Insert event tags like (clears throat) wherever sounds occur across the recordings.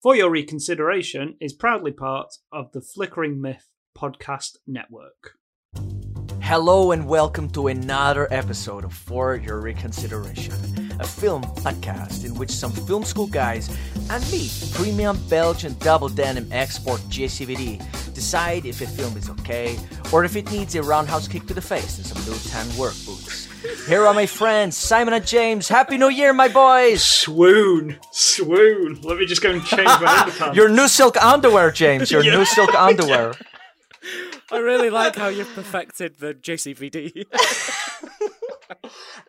For Your Reconsideration is proudly part of the Flickering Myth podcast network. Hello and welcome to another episode of For Your Reconsideration, a film podcast in which some film school guys and me, premium Belgian double denim export JCVD, decide if a film is okay or if it needs a roundhouse kick to the face and some blue tan work boots. Here are my friends, Simon and James. Happy New Year, my boys! Swoon, swoon. Let me just go and change my (laughs) underpants. Your new silk underwear, James. Your (laughs) Yeah. new silk (laughs) underwear. I really like how you've perfected the JCVD.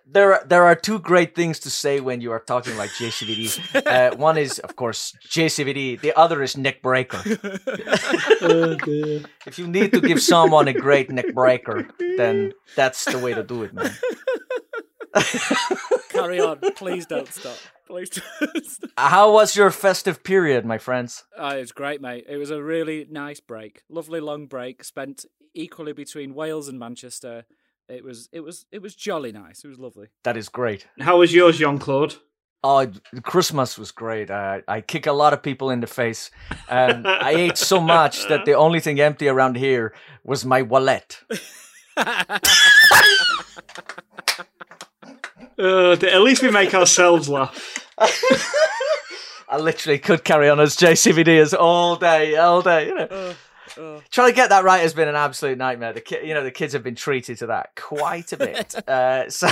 There, are, there are two great things to say when you are talking like JCVD. Uh, one is, of course, JCVD. The other is neck breaker. Oh. If you need to give someone a great neck breaker, then that's the way to do it, man. (laughs) Carry on, please don't stop. Please don't stop. How was your festive period, my friends? Oh, it was great, mate. It was a really nice break. Lovely long break spent equally between Wales and Manchester. It was it was it was jolly nice. It was lovely. That is great. How was yours, Jean Claude? Oh, Christmas was great. Uh, I kick a lot of people in the face. Um, I ate so much (laughs) that the only thing empty around here was my wallet. (laughs) Uh, at least we make ourselves laugh. (laughs) I literally could carry on as JCVD as all day, all day. You know, Oh, oh. trying to get that right has been an absolute nightmare. The ki- you know, the kids have been treated to that quite a bit. (laughs) uh, so,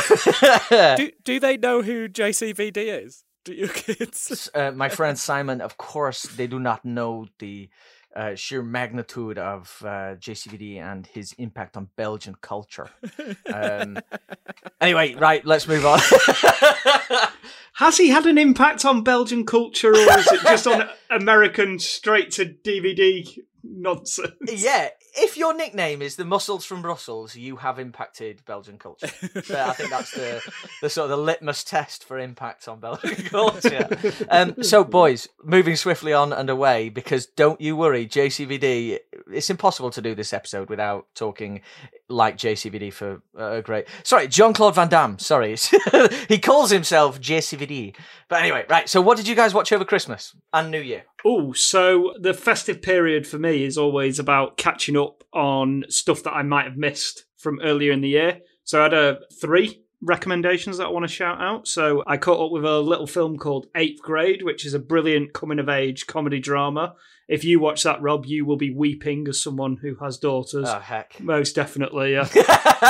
Do do they know who JCVD is? Do your kids? uh, my friend Simon, of course, they do not know the uh, sheer magnitude of uh, JCVD and his impact on Belgian culture. Um, anyway, right, let's move on. (laughs) Has he had an impact on Belgian culture, or is it just on (laughs) American straight to DVD nonsense? yeah, if your nickname is the Muscles from Brussels, you have impacted Belgian culture. So I think that's the, the sort of the litmus test for impact on Belgian (laughs) culture. Um, so, boys, moving swiftly on and away, because don't you worry, JCVD, it's impossible to do this episode without talking like JCVD for a great. Sorry, Jean Claude Van Damme. Sorry, (laughs) he calls himself JCVD. But anyway, right. So, what did you guys watch over Christmas and New Year? Oh, so the festive period for me is always about catching up on stuff that I might have missed from earlier in the year. So I had uh, three recommendations that I want to shout out. So I caught up with a little film called Eighth Grade, which is a brilliant coming of age comedy drama. If you watch that, Rob, you will be weeping as someone who has daughters. Oh heck. Most definitely, yeah. (laughs)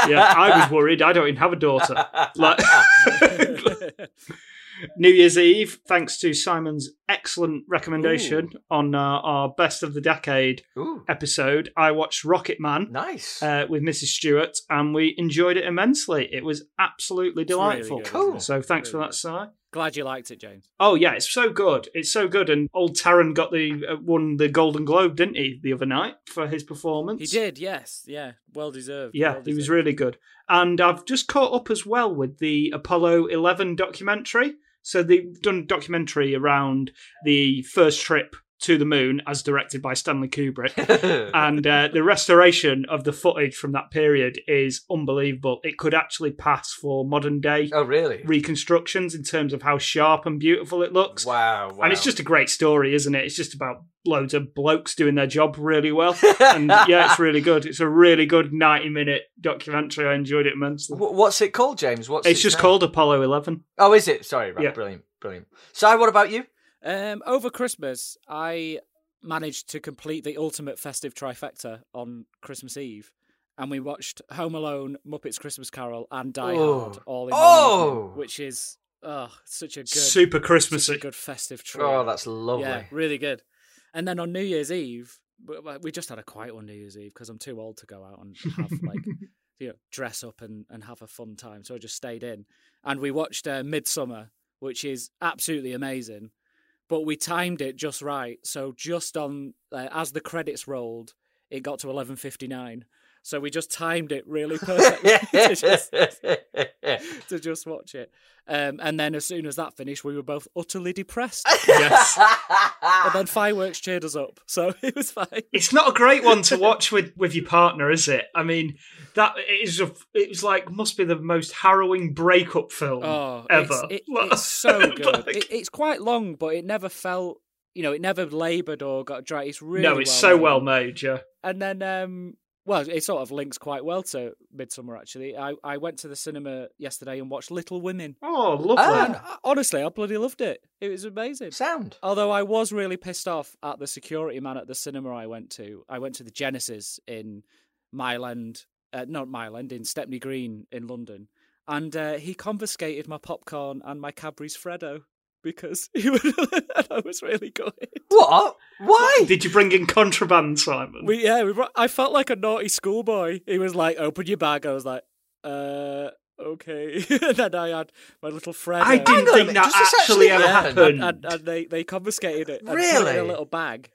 yeah, I was worried. I don't even have a daughter. (laughs) Like, (laughs) New Year's Eve, thanks to Simon's excellent recommendation on uh, our best of the decade Ooh, episode, I watched Rocketman nice. uh, with Mrs. Stewart, and we enjoyed it immensely. It was absolutely It's really delightful. good, Cool. So thanks Really for that, Si. Glad you liked it, James. Oh yeah, it's so good. It's so good. And old Taron got the uh, won the Golden Globe, didn't he, the other night for his performance? He did, yes, yeah, well deserved. Yeah, well he was really good. And I've just caught up as well with the Apollo 11 documentary. So they've done a documentary around the first trip to the moon as directed by Stanley Kubrick. (laughs) and uh, the restoration of the footage from that period is unbelievable. It could actually pass for modern day oh really? reconstructions in terms of how sharp and beautiful it looks. Wow, wow. And it's just a great story, isn't it? It's just about loads of blokes doing their job really well. (laughs) And yeah, it's really good. It's a really good 90 minute documentary. I enjoyed it immensely. What's it called, James? What's It's its just name? called Apollo 11. Oh, is it? Sorry, right. Yeah. Brilliant, brilliant. Si, what about you? Um, over Christmas, I managed to complete the ultimate festive trifecta on Christmas Eve, and we watched Home Alone, Muppets Christmas Carol, and Die Oh. Hard all in Oh. one evening, which is oh, such a good, Super Christmassy. good festive treat. Oh, that's lovely. yeah, really good. And then on New Year's Eve, we just had a quiet one New Year's Eve because I'm too old to go out and have like (laughs) you know dress up and, and have a fun time. So I just stayed in, and we watched uh, Midsommar, which is absolutely amazing. But we timed it just right, so just on uh, as the credits rolled, it got to eleven fifty nine. So we just timed it really (laughs) perfectly (laughs) to, just, to just watch it. Um, and then as soon as that finished, we were both utterly depressed. Yes. (laughs) and then fireworks cheered us up, so (laughs) it was fine. It's not a great one to (laughs) watch with, with your partner, is it? I mean, that is a, it was like must be the most harrowing breakup film Oh, ever. It's, it, (laughs) it's so good. Like- it, it's quite long, but it never felt. you know, it never laboured or got dry. It's really no, it's well so made. well made. Yeah. And then, um, well, it sort of links quite well to Midsommar. Actually, I I went to the cinema yesterday and watched Little Women. Oh, lovely. Ah. And I- honestly, I bloody loved it. It was amazing. Sound. Although I was really pissed off at the security man at the cinema I went to. I went to the Genesis in Mile End, uh, not Mile End, in Stepney Green in London, and uh, he confiscated my popcorn and my Cadbury's Freddo because (laughs) he would, and I was really good. What? Why? Did you bring in contraband, Simon? We yeah, we, brought- I felt like a naughty schoolboy. He was like, "Open your bag." I was like, "Uh." Okay, (laughs) and then I had my little friend. I didn't Hang on a think that this actually actually ever happened. and, and, and they, they confiscated it and put it in a little bag.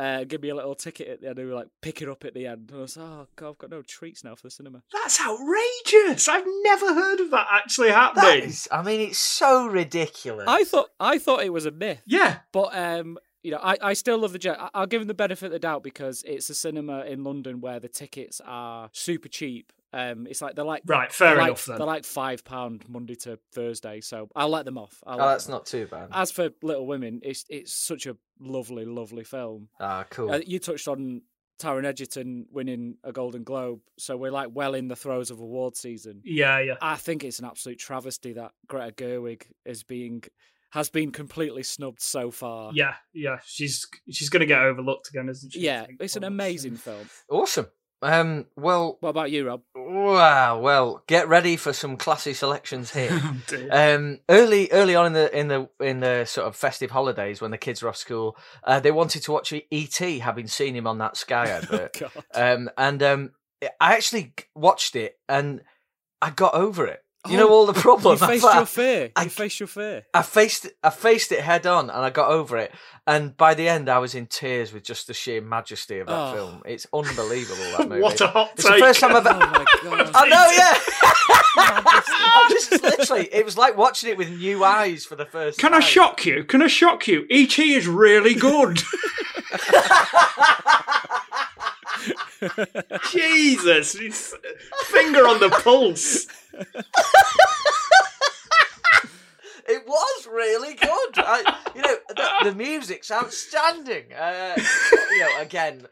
Uh, give me a little ticket at the end. They were like, pick it up at the end. And I was, like, oh god, I've got no treats now for the cinema. That's outrageous. I've never heard of that actually happening. is, I mean, it's so ridiculous. I thought I thought it was a myth, Yeah. but um, you know, I, I still love the jet. I- I'll give them the benefit of the doubt because it's a cinema in London where the tickets are super cheap. Um, it's like they're like Right, fair they're like, enough then. They're like five pound Monday to Thursday, so I'll let them off. I'll Oh, that's them not too bad. As for Little Women, it's it's such a lovely, lovely film. Ah, cool. Uh, you touched on Taron Egerton winning a Golden Globe, so we're like well in the throes of award season. Yeah, yeah. I think it's an absolute travesty that Greta Gerwig is being has been completely snubbed so far. Yeah, yeah. She's she's gonna get overlooked again, isn't she? Yeah, it's an amazing film. awesome. Um, well, What about you, Rob? wow. Well, get ready for some classy selections here. (laughs) Oh. Um, early, early on in the in the in the sort of festive holidays when the kids were off school, uh, they wanted to watch E.T. Having seen him on that Sky (laughs) advert, God. um, and um, I actually watched it and I got over it. You Oh, know all the problems. (laughs) You faced I, your fear. I- You faced your fear. I faced I faced it head on and I got over it. And by the end, I was in tears with just the sheer majesty of that Oh. film. It's unbelievable (laughs) that movie. what a hot it's the first time I've. Oh my. (laughs) I know, yeah. I'm just literally, it was like watching it with new eyes for the first Can time. I shock you? Can I shock you? E.T. is really good. Jesus, his finger on the pulse. (laughs) It was really good. I, you know, the, the music's outstanding. Uh, you know, again,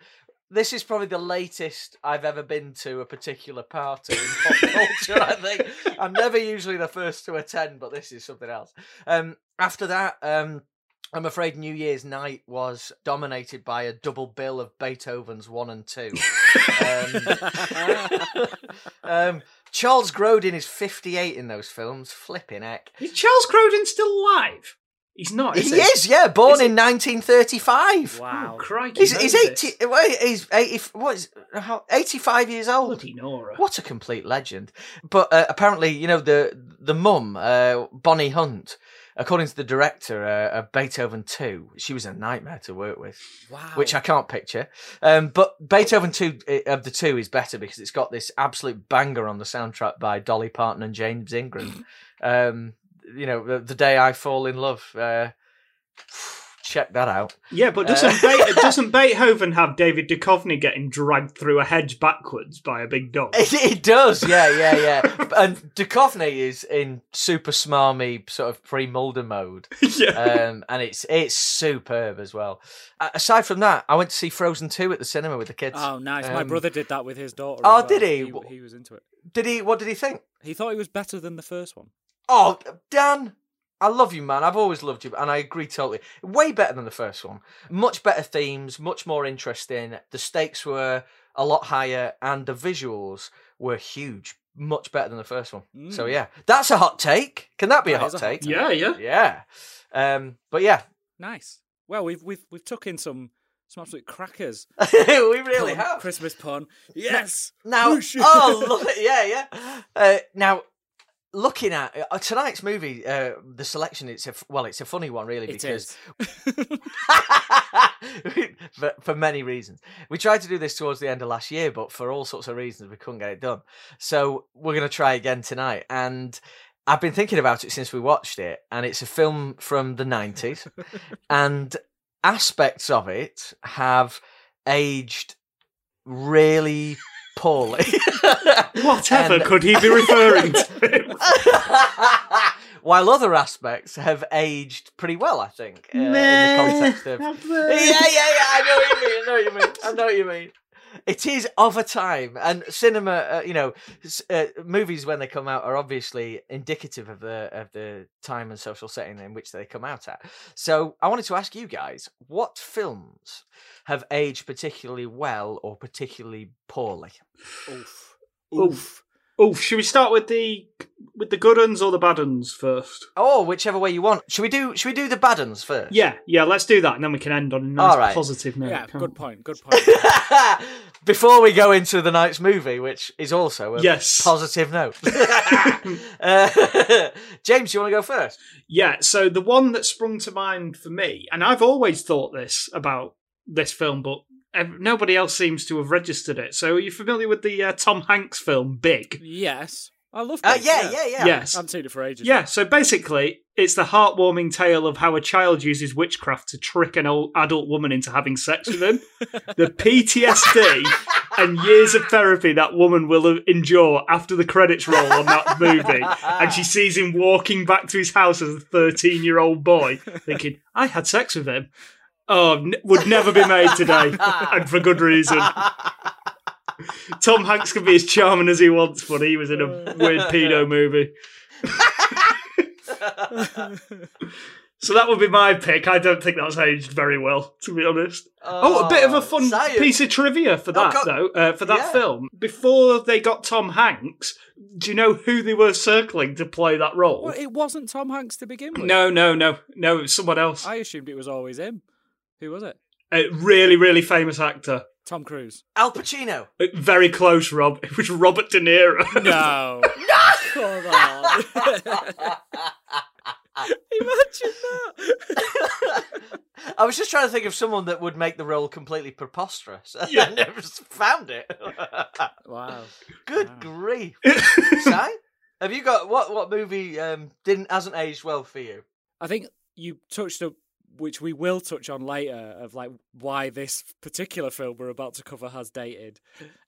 this is probably the latest I've ever been to a particular party in pop (laughs) culture. I think I'm never usually the first to attend, but this is something else. Um, after that, um, I'm afraid New Year's night was dominated by a double bill of Beethoven's one and two. um, (laughs) um, Charles Grodin is 58 in those films. Flipping heck. Is Charles Grodin still alive? He's not. Is He he, is, yeah, born Is he? in 1935. Wow. Oh, crikey. He's, he's 80. Wait, he's 80. What is how, 85 years old? Bloody Nora. What a complete legend! But uh, apparently, you know the the mum, uh, Bonnie Hunt. According to the director uh, of Beethoven 2, she was a nightmare to work with, Wow. which I can't picture. Um, but Beethoven 2 uh, of the 2 is better because it's got this absolute banger on the soundtrack by Dolly Parton and James Ingram. (clears throat) um, you know, the, the Day I Fall in Love. Uh, check that out. Yeah, but doesn't Be- (laughs) doesn't Beethoven have David Duchovny getting dragged through a hedge backwards by a big dog? It, it does, yeah, yeah, yeah. (laughs) and Duchovny is in super smarmy sort of pre-Mulder mode, (laughs) yeah. um, and it's it's superb as well. Uh, aside from that, I went to see Frozen two at the cinema with the kids. Oh, nice. My Um, brother did that with his daughter. Oh, well. did he? he? He was into it. Did he? What did he think? He thought it was better than the first one. Oh, Dan, I love you, man. I've always loved you, and I agree totally. Way better than the first one. Much better themes, much more interesting. The stakes were a lot higher, and the visuals were huge. Much better than the first one. So Mm. yeah, that's a hot take. Can that be a That hot a hot take? take. yeah, yeah. Yeah. Um, but yeah, Nice. Well, we've we've we've took in some some absolute crackers. (laughs) we really Pun, have. Christmas pun. Yes. Now, (laughs) Push it. oh, look, yeah, yeah. Uh, now, looking at uh, tonight's movie, uh, the selection, it's a f- well, it's a funny one, really, It because is. (laughs) (laughs) for, for many reasons. We tried to do this towards the end of last year, but for all sorts of reasons, we couldn't get it done. So we're going to try again tonight. And I've been thinking about it since we watched it, and it's a film from the 90s, and aspects of it have aged really poorly. (laughs) Whatever And- could he be referring to? (laughs) while other aspects have aged pretty well. I think uh, in the context of (laughs) yeah, yeah, yeah. I know what you mean. I know what you mean. I know what you mean. It is of a time, and cinema. Uh, you know, uh, movies when they come out are obviously indicative of the of the time and social setting in which they come out at. So, I wanted to ask you guys, what films have aged particularly well or particularly poorly? Oof. Oof. Oh, should we start with the with the good uns or the bad uns first? Oh, whichever way you want. Should we do? Should we do the bad uns first? Yeah, yeah. Let's do that, and then we can end on a nice All right. positive note. Yeah, can't good point. Good point. (laughs) Before we go into the night's movie, which is also a Yes. positive note. (laughs) (laughs) uh, James, do you want to go first? Yeah, so the one that sprung to mind for me, and I've always thought this about this film, but ev- nobody else seems to have registered it. So, are you familiar with the uh, Tom Hanks film Big? yes, I love Uh, that. yeah, yeah, yeah. Yes. I haven't seen it for ages. Yeah, so basically, it's the heartwarming tale of how a child uses witchcraft to trick an old adult woman into having sex with him. (laughs) the PTSD and years of therapy that woman will endure after the credits roll on that movie. And she sees him walking back to his house as a 13 year old boy, thinking, I had sex with him. Oh, n- would never be made today, (laughs) and for good reason. Tom Hanks can be as charming as he wants, but he was in a weird (laughs) pedo movie. So that would be my pick. I don't think that's aged very well, to be honest. Oh, a bit of a fun science. piece of trivia for that, go- though. Uh, for that Yeah. film, before they got Tom Hanks, do you know who they were circling to play that role? Well, it wasn't Tom Hanks to begin with. no, no, no, no. It was someone else. I assumed it was always him. Who was it? A really, really famous actor. Tom Cruise. Al Pacino. Very close, Rob. (laughs) It was Robert De Niro. (laughs) No. Come on. (laughs) Imagine that. I was just trying to think of someone that would make the role completely preposterous. And Yeah. I never found it. Wow. Good Wow. grief. Si, have you got what what movie um didn't hasn't aged well for you? I think you touched up, which we will touch on later, of like why this particular film we're about to cover has dated,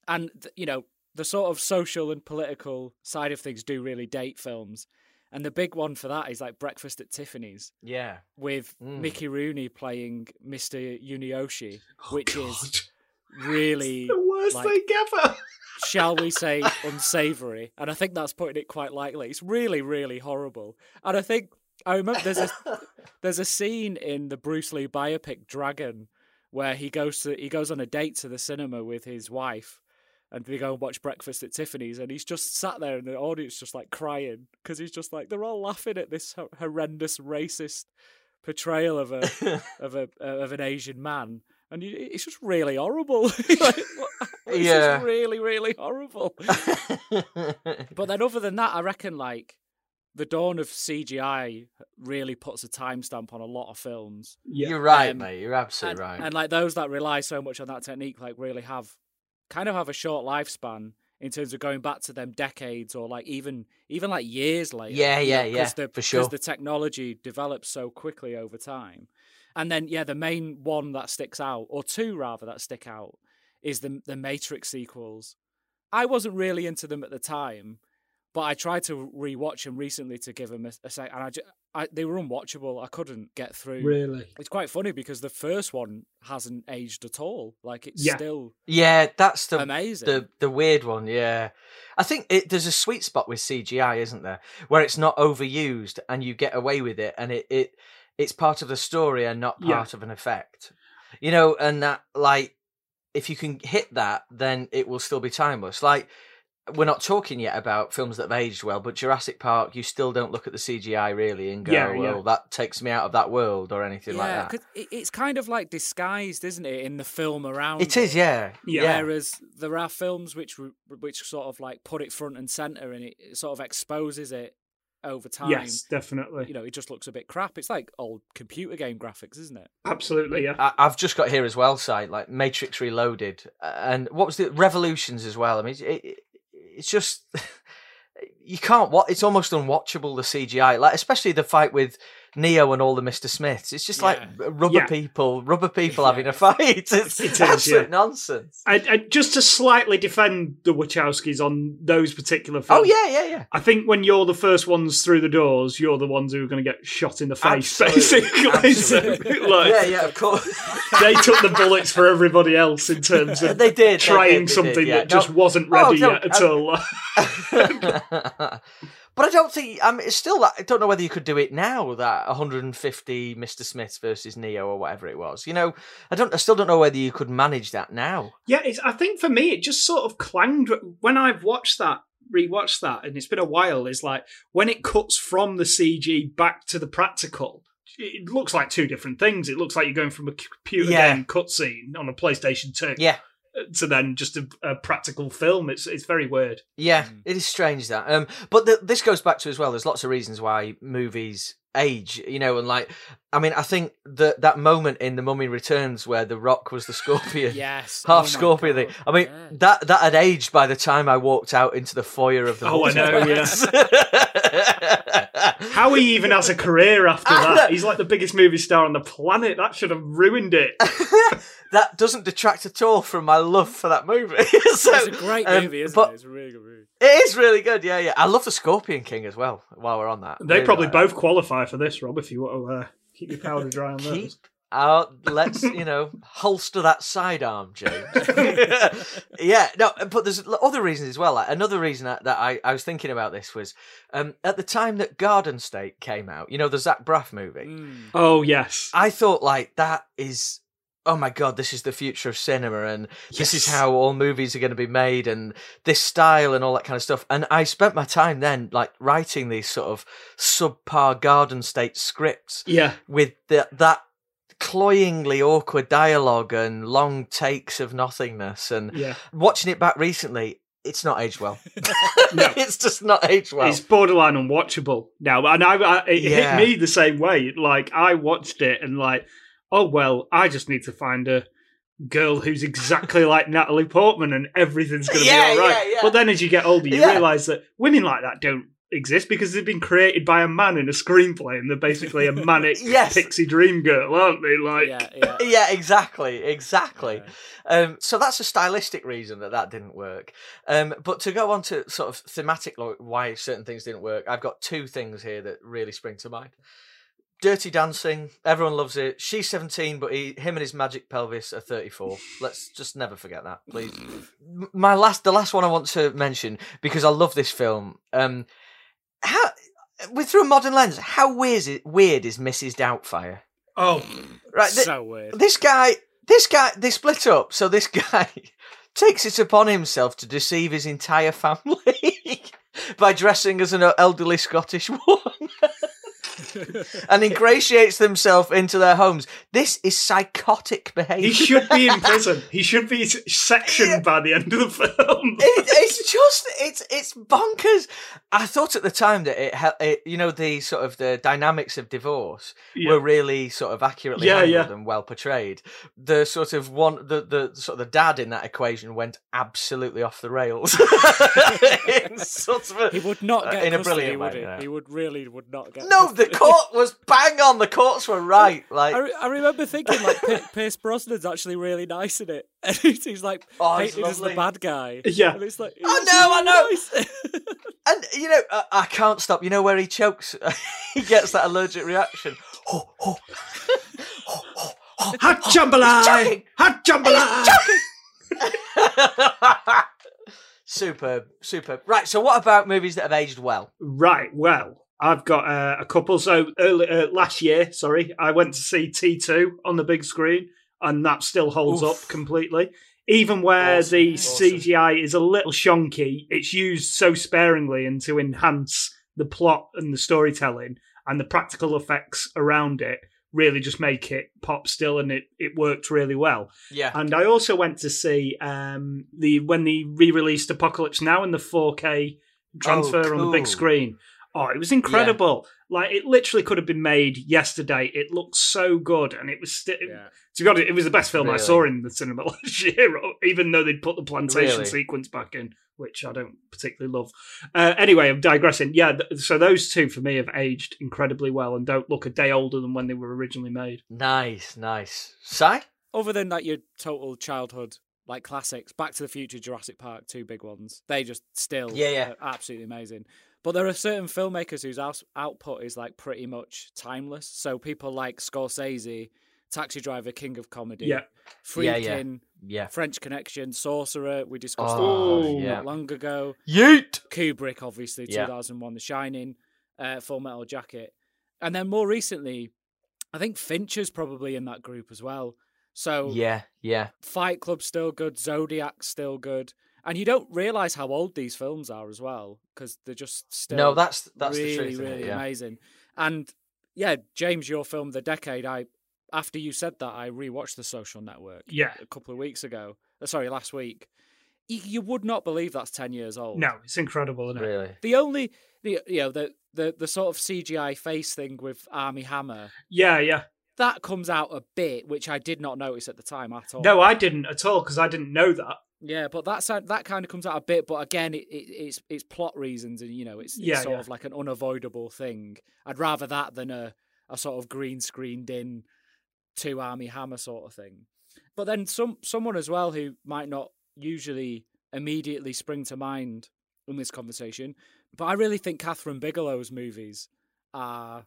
and you know the sort of social and political side of things do really date films, and the big one for that is like Breakfast at Tiffany's Yeah. with Mm. Mickey Rooney playing Mr. Yunioshi, Oh, which God. is really the worst like- thing ever. shall we say, (laughs) unsavory. And I think that's putting it quite lightly. It's really, really horrible. And I think I remember there's a (laughs) there's a scene in the Bruce Lee biopic Dragon where he goes to he goes on a date to the cinema with his wife. And they go and watch Breakfast at Tiffany's, and he's just sat there in the audience, just like crying, because he's just like they're all laughing at this horrendous racist portrayal of a (laughs) of a of an Asian man, and it's just really horrible. (laughs) like, what- it's Yeah. just really, really horrible. But then, other than that, I reckon like the dawn of CGI really puts a timestamp on a lot of films. Yeah. You're right, Um, mate. You're absolutely and, right. and like those that rely so much on that technique, like really have kind of have a short lifespan in terms of going back to them decades or like even even like years later. Yeah, yeah, know, yeah, the, for sure. Because the technology develops so quickly over time. And then yeah, the main one that sticks out, or two rather that stick out, is the the Matrix sequels. I wasn't really into them at the time, but I tried to rewatch them recently to give them a, a sec, and I, ju- I they were unwatchable. I couldn't get through. Really? It's quite funny because the first one hasn't aged at all. Like it's Yeah. still yeah, that's the amazing. the the weird one. Yeah, I think it, there's a sweet spot with CGI, isn't there, where it's not overused and you get away with it, and it it it's part of the story and not Yeah. part of an effect. You know, and that like if you can hit that, then it will still be timeless. Like we're not talking yet about films that have aged well, but Jurassic Park, you still don't look at the CGI really and go, Yeah, yeah. "Well, that takes me out of that world" or anything like yeah, that. 'cause it, it's kind of like disguised, isn't it, in the film around It is, yeah, Yeah. Whereas there are films which which sort of like put it front and center, and it, it sort of exposes it over time. Yes, definitely. You know, it just looks a bit crap. It's like old computer game graphics, isn't it? Absolutely, yeah. I, I've just got here as well, site like Matrix Reloaded, uh, and what was the Revolutions as well. I mean, it, it, it's just (laughs) you can't. What it's almost unwatchable the CGI, like especially the fight with Neo and all the Mister Smiths. It's just like rubber Yeah. people, rubber people having a fight. (laughs) It's It is, absolute yeah. nonsense. I, I, just to slightly defend the Wachowskis on those particular films. Oh yeah, yeah, yeah. I think when you're the first ones through the doors, you're the ones who are going to get shot in the face, Absolutely. basically. (laughs) So, (laughs) like, Yeah, yeah, of course. they took the bullets for everybody else in terms of they did they trying did, they something did, yeah. that just wasn't Oh, ready no, yet at I- all. But I don't think. I mean, it's still. I don't know whether you could do it now. That 150 Mr. Smith versus Neo or whatever it was. You know, I don't. I still don't know whether you could manage that now. Yeah, it's, I think for me, it just sort of clanged when I've watched that, rewatched that, and it's been a while. Is like when it cuts from the CG back to the practical. It looks like two different things. It looks like you're going from a computer Yeah. game cutscene on a PlayStation Two Yeah, to then just a, a practical film. It's it's very weird. yeah. Mm. It is strange that. Um, but the, this goes back to as well. There's lots of reasons why movies age. You know, and like, I mean, I think that that moment in The Mummy Returns where The Rock was the Scorpion. Yes. (laughs) Half Oh my scorpion thing. I mean, yeah. that that had aged by the time I walked out into the foyer of the. Oh, I know, multiplex. (laughs) How he even has a career after that? He's like the biggest movie star on the planet. That should have ruined it. (laughs) that doesn't detract at all from my love for that movie. so, it's a great um, movie, isn't but it? It's a really good movie. It is really good. Yeah, yeah. I love the Scorpion King as well. While we're on that, They Really probably like that. both qualify for this, Rob. If you want to uh, keep your powder dry on those. keep out. Let's you know (laughs) holster that sidearm, James. (laughs) yeah, no, but there's other reasons as well. Like, another reason that, that I, I was thinking about this was um, at the time that Garden State came out. You know the Zach Braff movie. Mm. Oh yes. I thought like that is oh my god, this is the future of cinema and this is how all movies are going to be made and this style and all that kind of stuff. And I spent my time then like writing these sort of subpar Garden State scripts Yeah. with the, that cloyingly awkward dialogue and long takes of nothingness and Yeah. watching it back recently it's not aged well (laughs) No. (laughs) it's just not aged well It's borderline unwatchable now, and I, I it Yeah. hit me the same way. Like I watched it and like, oh well, I just need to find a girl who's exactly like Natalie Portman, and everything's going to Yeah, be all right. yeah, yeah. But then as you get older, you Yeah. realise that women like that don't exist because they've been created by a man in a screenplay, and they're basically a manic (laughs) Yes. pixie dream girl, aren't they? Like, Yeah, yeah. (laughs) yeah exactly exactly Yeah. Um, so that's a stylistic reason that that didn't work. Um, but to go on to sort of thematic like why certain things didn't work, I've got two things here that really spring to mind. Dirty Dancing, everyone loves it. She's 17, but he, him and his magic pelvis are 34. Let's just never forget that, please. My last, the last one I want to mention because I love this film. Um, how, with through a modern lens, how weird is it, weird is Mrs. Doubtfire? oh, Right, th- so weird. this guy, this guy, they split up. So this (laughs) guy takes it upon himself to deceive his entire family (laughs) by dressing as an elderly Scottish (laughs) woman (laughs) and ingratiates themselves into their homes. This is psychotic behaviour. he should be in (laughs) prison. He should be s- sectioned by the end of the film. (laughs) it, it's just it's it's bonkers. I thought at the time that it, hel- it you know the sort of the dynamics of divorce Yeah. were really sort of accurately Yeah, handled yeah. and well portrayed. The sort of one the the sort of the dad in that equation went absolutely off the rails. In sort of a- He would not Uh, get in a brilliant would way, he? yeah. He would really would not get. no, the custody. Court was bang on. The courts were right. Like I, re- I remember thinking like P- Pierce Brosnan's actually really nice in it, (laughs) and he's he's, like Oh, he's painted as the bad guy. Yeah. and it's like I he's know, I know. really nice. (laughs) And you know, I, I can't stop. You know where he chokes? (laughs) he gets that allergic reaction. Oh, oh. oh, oh, oh. Hot oh, He's jambalaya! Hot jambalaya! superb, superb. Right. So, what about movies that have aged well? Right. Well, I've got uh, a couple. So early uh, last year, sorry, I went to see T two on the big screen, and that still holds Oof. up completely. Even where Awesome, the awesome. CGI is a little shonky, it's used so sparingly and to enhance the plot and the storytelling, and the practical effects around it really just make it pop still, and it it worked really well. Yeah. And I also went to see um, the when they re-released Apocalypse Now in the 4K transfer on the big screen. Oh, it was incredible. Like it literally could have been made yesterday. It looked so good, and it was still. Yeah. To be honest, it was the best film I saw in the cinema (laughs) last year. Even though they'd put the plantation Really? sequence back in, which I don't particularly love. Uh, anyway, I'm digressing. Yeah, th- so those two for me have aged incredibly well and don't look a day older than when they were originally made. Nice, nice. Si? Other than like your total childhood like classics, Back to the Future, Jurassic Park, two big ones. They just still Yeah, yeah. are absolutely amazing. But there are certain filmmakers whose out- output is like pretty much timeless. So people like Scorsese, Taxi Driver, King of Comedy, Yeah. Yeah, yeah. Yeah. French Connection, Sorcerer. We discussed Oh, that yeah. not long ago. Yeet! Kubrick, obviously, Yeah. 2001, The Shining, uh, Full Metal Jacket. And then more recently, I think Fincher's probably in that group as well. So Yeah, yeah. Fight Club's still good, Zodiac's still good. And you don't realise how old these films are as well, because they're just still No, that's that's really, the truth. isn't it? really yeah. amazing. And yeah, James, your film the decade, I after you said that, I rewatched The Social Network Yeah. a couple of weeks ago. Uh, Sorry, last week. You, you would not believe that's 10 years old. No, it's incredible, isn't it? Really. The only the you know the the the sort of CGI face thing with Armie Hammer Yeah, yeah. that comes out a bit, which I did not notice at the time at all. No, I didn't at all because I didn't know that. Yeah, but that that kind of comes out a bit. But again, it, it, it's it's plot reasons, and you know, it's, it's Yeah, sort yeah. of like an unavoidable thing. I'd rather that than a a sort of green screened in two Armie Hammer sort of thing. But then some someone as well who might not usually immediately spring to mind in this conversation, but I really think Kathryn Bigelow's movies are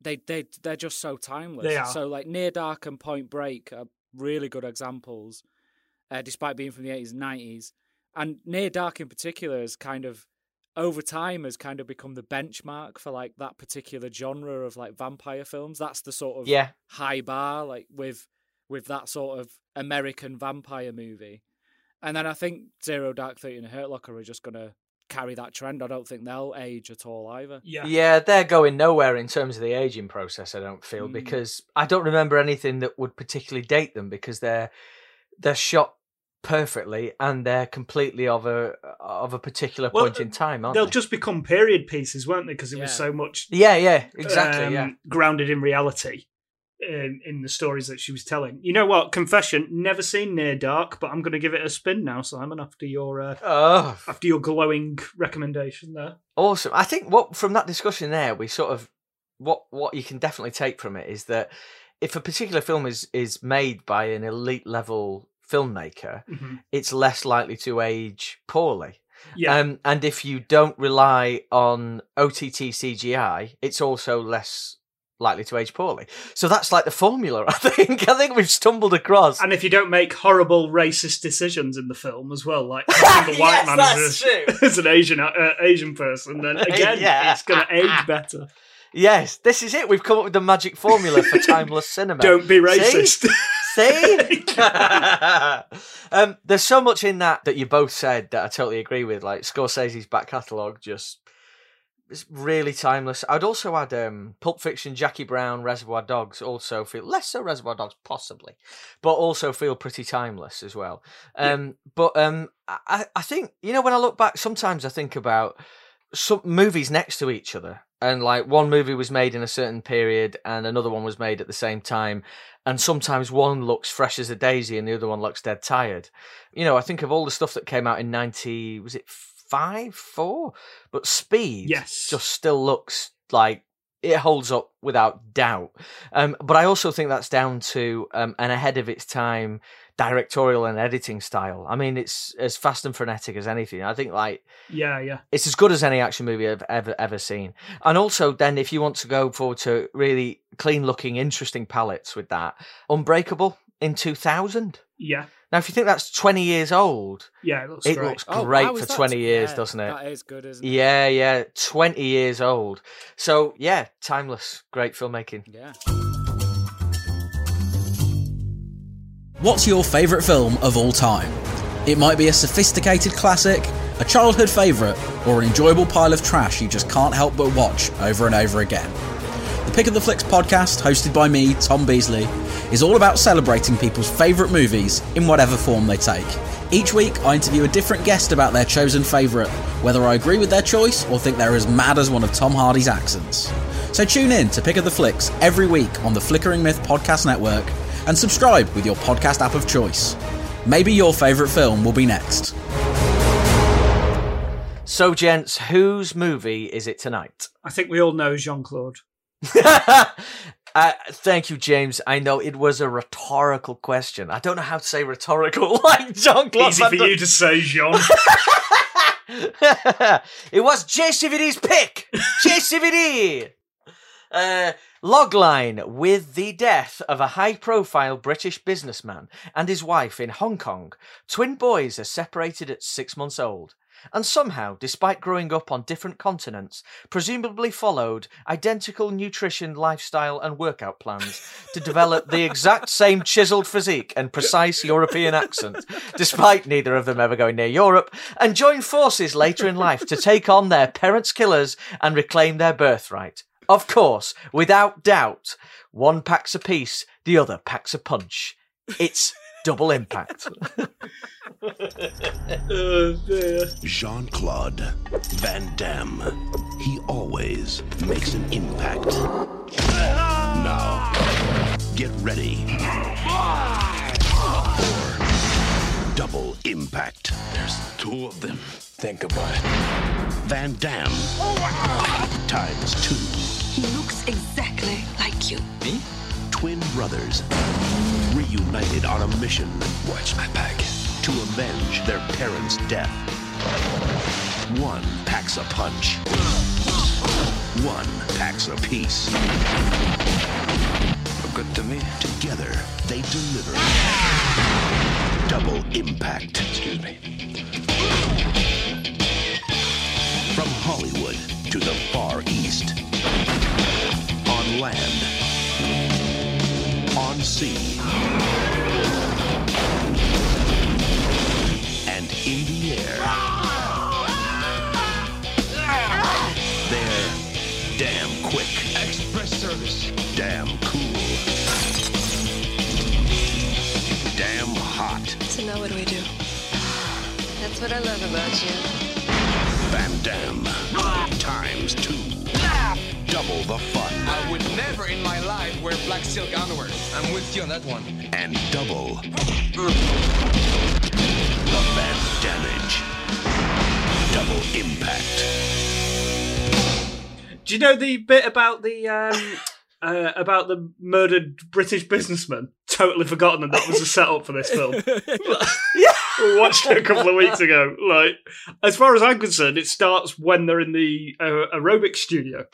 they they they're just so timeless. They are. So like Near Dark and Point Break are really good examples, uh, despite being from the eighties and nineties. And Near Dark in particular is kind of over time has kind of become the benchmark for like that particular genre of like vampire films. That's the sort of Yeah. high bar, like with with that sort of American vampire movie. And then I think Zero Dark Thirty and Hurt Locker are just gonna carry that trend. I don't think they'll age at all either. Yeah. Yeah, they're going nowhere in terms of the aging process. I don't feel Mm. because I don't remember anything that would particularly date them because they're they're shot perfectly and they're completely of a of a particular Well, point in time, aren't They'll they? just become period pieces, won't they? Because it was so much Yeah, yeah, exactly. um, yeah, grounded in reality in, in the stories that she was telling. You know what? Confession: never seen Near Dark, but I'm going to give it a spin now, Simon. After your uh, oh, after your glowing recommendation there. awesome. I think what from that discussion there, we sort of what what you can definitely take from it is that if a particular film is is made by an elite level filmmaker, Mhm. it's less likely to age poorly. Yeah, Um, and if you don't rely on OTT CGI, it's also less likely to age poorly. So that's like the formula. (laughs) I think. I think we've stumbled across. and if you don't make horrible racist decisions in the film as well, like (laughs) the white Yes, man as, a, (laughs) as an Asian uh, Asian person, then again, Yeah. it's going to age better. Yes, this is it. We've come up with the magic formula for (laughs) timeless cinema. Don't be racist. See? (laughs) um, there's so much in that that you both said that I totally agree with. Like Scorsese's back catalogue, just it's really timeless. I'd also add um, Pulp Fiction, Jackie Brown, Reservoir Dogs. Also feel less so Reservoir Dogs, possibly, but also feel pretty timeless as well. Um, But um, I, I think you know when I look back, sometimes I think about some movies next to each other and like one movie was made in a certain period and another one was made at the same time and sometimes one looks fresh as a daisy and the other one looks dead tired. You know i think of all the stuff that came out in 90 was it 5 4 but speed Yes. just still looks like it holds up without doubt. Um, but i also think that's down to um, an ahead of its time directorial and editing style i mean it's as fast and frenetic as anything i think like yeah, yeah. it's as good as any action movie I've ever ever seen. And also, then if you want to go forward to really clean looking, interesting palettes with that, Unbreakable in two thousand. Yeah, Now, if you think that's twenty years old, yeah, it looks it great. looks Oh, great wow, for is that- twenty years, yeah, doesn't it? That is good, isn't it? Yeah, yeah, twenty years old. So yeah, timeless, great filmmaking. Yeah. What's your favourite film of all time? It might be a sophisticated classic, a childhood favourite, or an enjoyable pile of trash you just can't help but watch over and over again. The Pick of the Flicks podcast, hosted by me, Tom Beasley, is all about celebrating people's favourite movies in whatever form they take. Each week, I interview a different guest about their chosen favourite, whether I agree with their choice or think they're as mad as one of Tom Hardy's accents. So tune in to Pick of the Flicks every week on the Flickering Myth Podcast Network and subscribe with your podcast app of choice. Maybe your favourite film will be next. So, gents, whose movie is it tonight? (laughs) I think we all know Jean Claude. Uh, thank you, James. I know it was a rhetorical question. I don't know how to say rhetorical (laughs) like John Claude. Easy for you to say, Jean. (laughs) it was JCVD's pick. JCVD. Uh, logline with the death of a high profile British businessman and his wife in Hong Kong. Twin boys are separated at six months old. And somehow, despite growing up on different continents, presumably followed identical nutrition, lifestyle, and workout plans to develop the exact same chiseled physique and precise European accent, despite neither of them ever going near Europe, and join forces later in life to take on their parents' killers and reclaim their birthright. Of course, without doubt, one packs a piece, the other packs a punch. It's double impact. (laughs) (laughs) oh. Jean Claude Van Damme. He always makes an impact. Now, get ready. for Double impact. There's two of them. Think about it. Van Damme. Oh times two. He looks exactly like you. Me? Twin brothers. Reunited on a mission Watch my back. to avenge their parents' death. One packs a punch. One packs a piece. Look good to me. Together, they deliver. Double impact. Excuse me. From Hollywood to the Far East. On land. On sea. And in the air. They're damn quick. Express service. Damn cool. Damn hot. So now what do we do? That's what I love about you. Van Damme. Times two. Double the fun. I would never in my life wear black silk underwear. I'm with you on that one. And double the bad damage. Double impact. Do you know the bit about the um, (coughs) uh, about the murdered British businessman? Totally forgotten that that was a setup for this film. (laughs) (laughs) we watched it a couple of weeks ago. Like, as far as I'm concerned, it starts when they're in the uh, aerobic studio.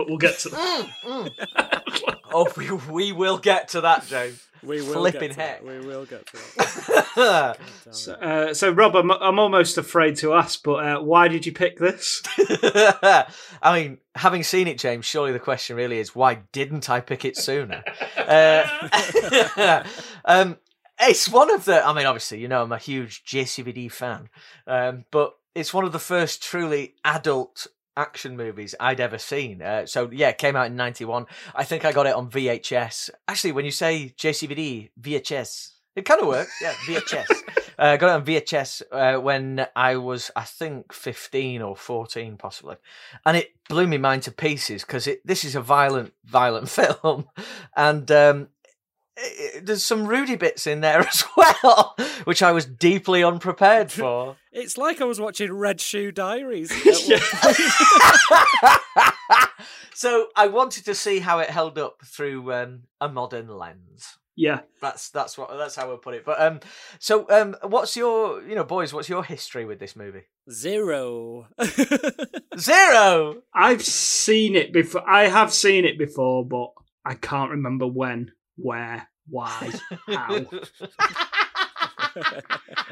But we'll get to that. (laughs) oh, we, we will get to that, James. We will Flipping get to heck. that. We will get to that. (laughs) So, uh, so Rob, I'm, I'm almost afraid to ask, but uh, why did you pick this? (laughs) I mean, having seen it, James, surely the question really is why didn't I pick it sooner? uh, um, it's one of the. I mean, obviously, you know, I'm a huge JCVD fan, um, but it's one of the first truly adult action movies I'd ever seen. Uh, so yeah, it came out in '91. I think I got it on VHS. Actually, when you say JCVD VHS, it kind of works. Yeah, (laughs) VHS. Uh, I got it on VHS uh, when I was, I think, 15 or 14, possibly. And it blew my mind to pieces because this is a violent, violent (laughs) film. And um, there's some Rudy bits in there (laughs) as well, which I was deeply unprepared (laughs) for. It's like I was watching Red Shoe Diaries. (laughs) at Yeah. one point. so I wanted to see how it held up through um, a modern lens. Yeah. That's that's what that's how we'll put it. But um, so um, what's your you know boys? What's your history with this movie? Zero. Zero. I've seen it before. I have seen it before, but I can't remember when, where, why, how. (laughs)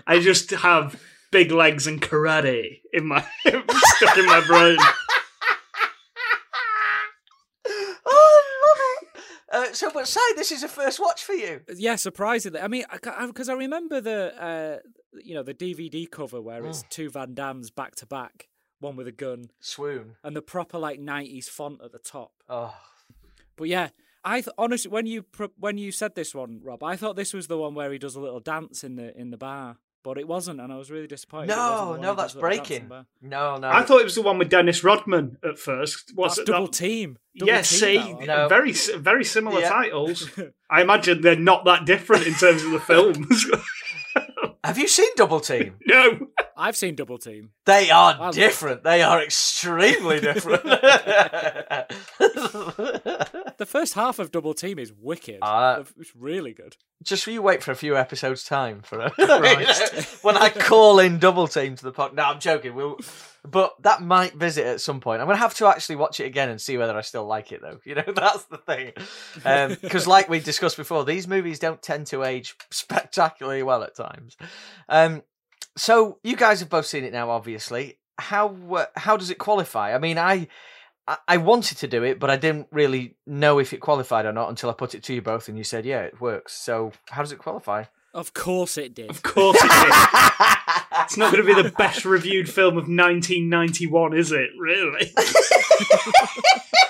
I just have big legs and karate in my (laughs) stuck in my brain. (laughs) oh, love it. Uh, so, but say this is a first watch for you. yeah, surprisingly. I mean, because I, remember the uh, you know the DVD cover where it's two Van Dammes back to back, one with a gun, Swoon. and the proper like '90s font at the top. Oh, But yeah, I th- honestly when you pro- when you said this one, Rob, I thought this was the one where he does a little dance in the in the bar. but it wasn't, and I was really disappointed. No, wasn't the one no, that's does with the dancing breaking. No, no. I thought it was the one with Dennis Rodman at first. Was That's it double that? team. Double Yes, team, see. No. very very similar Yeah. titles. (laughs) I imagine they're not that different in terms of the films. (laughs) Have you seen Double Team? no, I've seen double team. They are I- different. They are extremely (laughs) different. The first half of double team is wicked. Ah. it's really good. Just you wait for a few episodes time for (laughs) it. Christ. when I call in Double Team to the pod. No, I'm joking. We'll, but that might visit at some point. I'm gonna have to actually watch it again and see whether I still like it, though. (laughs) You know, that's the thing. Because, like we discussed before, these movies don't tend to age spectacularly well at times. Um, so you guys have both seen it now, obviously. How uh, how does it qualify? I mean, I. I- I wanted to do it, but I didn't really know if it qualified or not until I put it to you both, and you said, "Yeah, it works." So, how does it qualify? Of course it did. of course it did. (laughs) It's not going to be the best reviewed film of 1991, is it? Really? (laughs)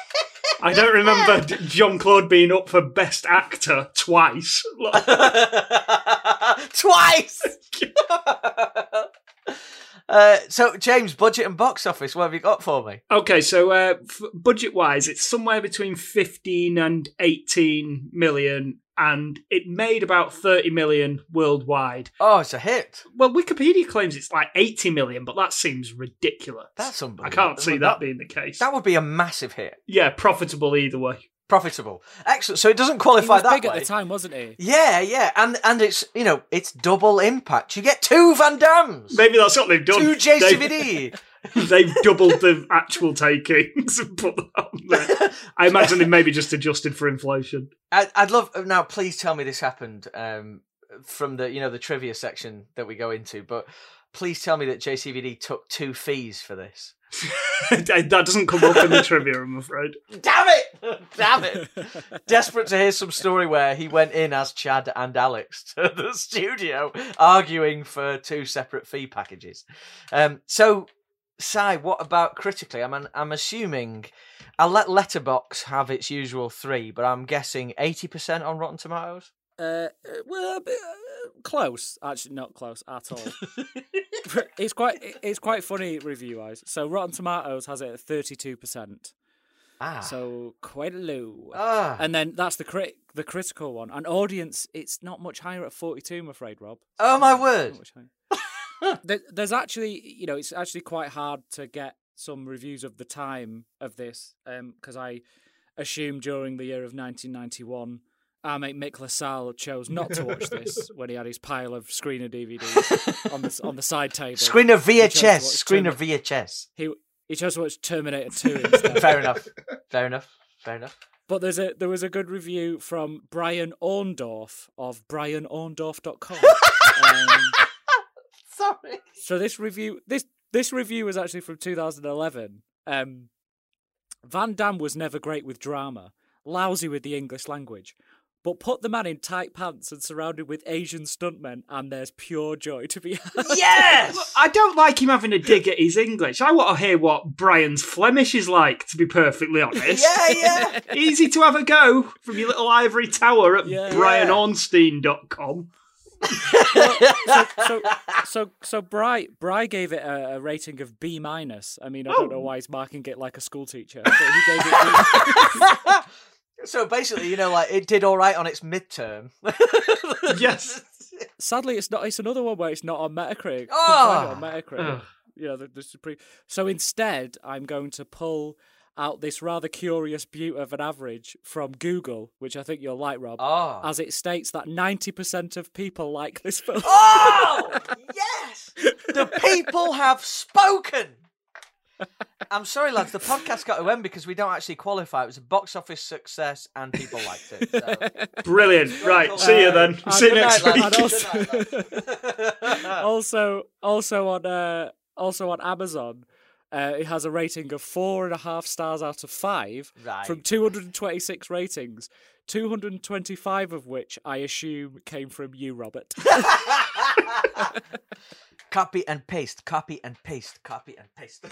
I don't remember Jean Claude being up for Best Actor twice. (laughs) Twice. (laughs) uh, so, James, budget and box office. What have you got for me? Okay, so uh, f- budget wise, it's somewhere between 15 and 18 million, and it made about 30 million worldwide. Oh, it's a hit. Well, Wikipedia claims it's like 80 million, but that seems ridiculous. That's unbelievable. I can't see that being the case. That would be a massive hit. Yeah, profitable either way. Profitable. Excellent. So it doesn't He qualify was that big way. at the time, wasn't he? Yeah, yeah, and and it's you know it's double impact. You get two Van Dammes, Maybe that's what they've done. two They've, JCVD. (laughs) they've doubled the actual takings and put that on there. I imagine they maybe just adjusted for inflation. I, I'd love now. Please tell me this happened um, from the you know the trivia section that we go into, but please tell me that JCVD took two fees for this. (laughs) that doesn't come up in the trivia, I'm afraid. Damn it! (laughs) Damn it! Desperate to hear some story where he went in as Chad and Alex to the studio, arguing for two separate fee packages. Um, so, Sai, what about critically? I'm I'm assuming I'll let Letterboxd have its usual three, but I'm guessing eighty percent on Rotten Tomatoes. Uh, uh, well, a bit, uh, close. Actually, not close at all. (laughs) it's quite it's quite funny review wise. So Rotten Tomatoes has it at thirty two percent. Ah, So quite low. ah, And then that's the crit the critical one. And audience, it's not much higher at forty two. I'm afraid, Rob. oh my Not word! Much higher. There- There's actually, you know, it's actually quite hard to get some reviews of the time of this because I assume during the year of 1991, our mate Mick LaSalle chose not to watch this (laughs) when he had his pile of screener DVDs on the on the side (laughs) table. Screen of He chose to VHS. screener Screen VHS. He he chose to watch Terminator 2 (laughs) instead. Fair enough. Fair enough. Fair enough. But there's a there was a good review from Brian Orndorff of brianorndorff.com. um, Sorry. So this review this this review was actually from 2011. Um, Van Damme was never great with drama, lousy with the English language, but put the man in tight pants and surrounded with Asian stuntmen, and there's pure joy to be had. Yes. I don't like him having a dig at his English. I want to hear what Brian's Flemish is like, to be perfectly (laughs) honest. yeah, yeah. Easy to have a go from your little ivory tower at Yeah. brianornstein.com. so, so, (laughs) so, so Bry, Bry gave it a, a rating of B minus. I mean, I don't know why he's marking it like a school teacher, but he gave it. (laughs) So basically, you know, like it did all right on its midterm. (laughs) Yes. Sadly, it's not. It's another one where it's not on Metacritic. Couldn't Ah. find it on Metacritic. Ugh. You know, the, the supreme. So instead, I'm going to pull out this rather curious butte of an average from Google, which I think you'll like, Rob, Oh. as it states that 90% of people like this film. Oh (laughs) yes, the people have spoken. I'm sorry, lads. The podcast got to end because we don't actually qualify. It was a box office success, and people liked it. So. Brilliant. Right. See you then. Uh, See you next night, week. lads. And night, (laughs) also, also on uh, also on Amazon, uh, it has a rating of four and a half stars out of five Right. from 226 ratings. 225 of which I assume came from you, Robert. (laughs) (laughs) (laughs) copy and paste, copy and paste, copy and paste.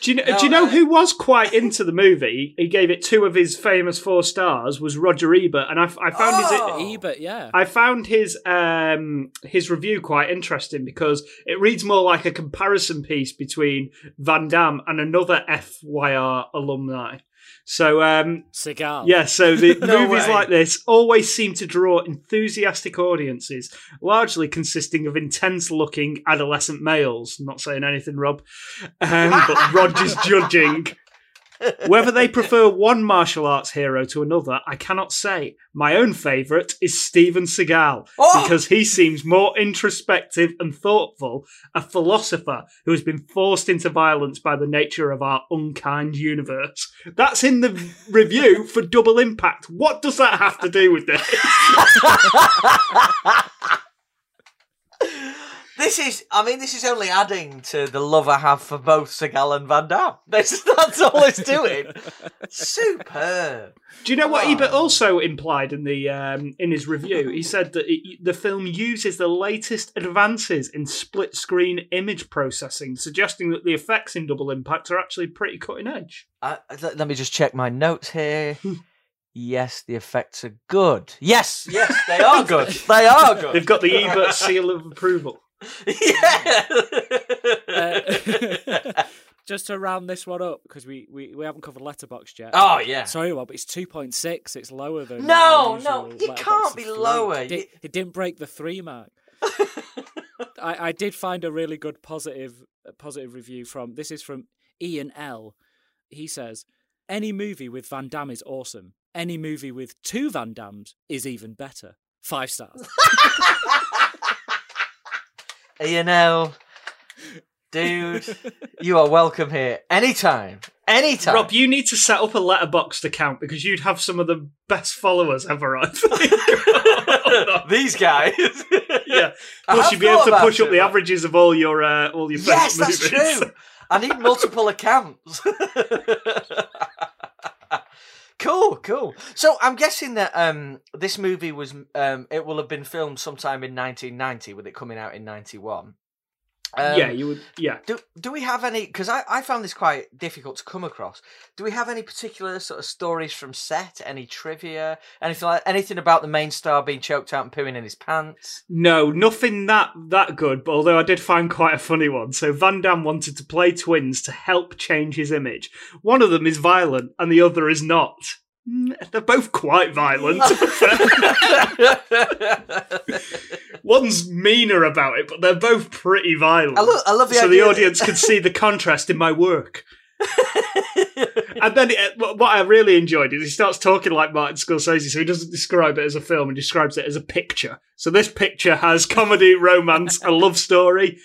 Do you know? No, do you know uh, who was quite into the movie? He gave it two of his famous four stars. Was Roger Ebert, and I, I found Oh. his Ebert, yeah. I found his um his review quite interesting because it reads more like a comparison piece between Van Damme and another FYR alumni. So um Seagal. yeah, so the (laughs) No movies way. like this always seem to draw enthusiastic audiences, largely consisting of intense-looking adolescent males. Not saying anything, Rob, um, but Roger's judging. (laughs) Whether they prefer one martial arts hero to another, I cannot say. My own favourite is Steven Seagal Oh! because he seems more introspective and thoughtful, a philosopher who has been forced into violence by the nature of our unkind universe. That's in the review for Double Impact. What does that have to do with this? (laughs) This is, I mean, this is only adding to the love I have for both Seagal and Van Damme. (laughs) This, that's all it's doing. Superb. Do you know what Oh. Ebert also implied in the um, in his review? He said that it, the film uses the latest advances in split screen image processing, suggesting that the effects in Double Impact are actually pretty cutting edge. Uh, let, let me just check my notes here. (laughs) Yes, the effects are good. Yes, yes, they are good. They are (laughs) good. They've got the Ebert seal of approval. Yeah. (laughs) Uh, (laughs) just to round this one up, because we, we, we haven't covered Letterboxd yet. oh yeah. Sorry, Rob, it's 2.6. It's lower than. No, no, it can't be three. lower. It, did, it didn't break the three mark. (laughs) I, I did find a really good positive positive review from this is from Ian L. He says, "Any movie with Van Damme is awesome. Any movie with two Van Dammes is even better. Five stars." Ian L. Dude, you are welcome here anytime. Anytime. Rob, you need to set up a Letterboxd account because you'd have some of the best followers ever. I think. (laughs) These guys. yeah. Plus, you'd be able to push up it, the averages of all your uh, all your Yes, that's movies. true. I need multiple accounts. (laughs) cool, cool. So I'm guessing that um, this movie was um, it will have been filmed sometime in 1990, with it coming out in 91. Um, yeah, you would. Yeah. Do do we have any? Because I, I found this quite difficult to come across. Do we have any particular sort of stories from set? Any trivia? Anything like anything about the main star being choked out and pooing in his pants? No, nothing that that good. But although I did find quite a funny one. So Van Damme wanted to play twins to help change his image. One of them is violent, and the other is not. Mm, They're both quite violent. (laughs) One's meaner about it, but they're both pretty violent. I love- I love the so the audience could see the contrast in my work. (laughs) and then it, what what I really enjoyed is he starts talking like Martin Scorsese, so he doesn't describe it as a film, he describes it as a picture. So this picture has comedy, romance, a love story.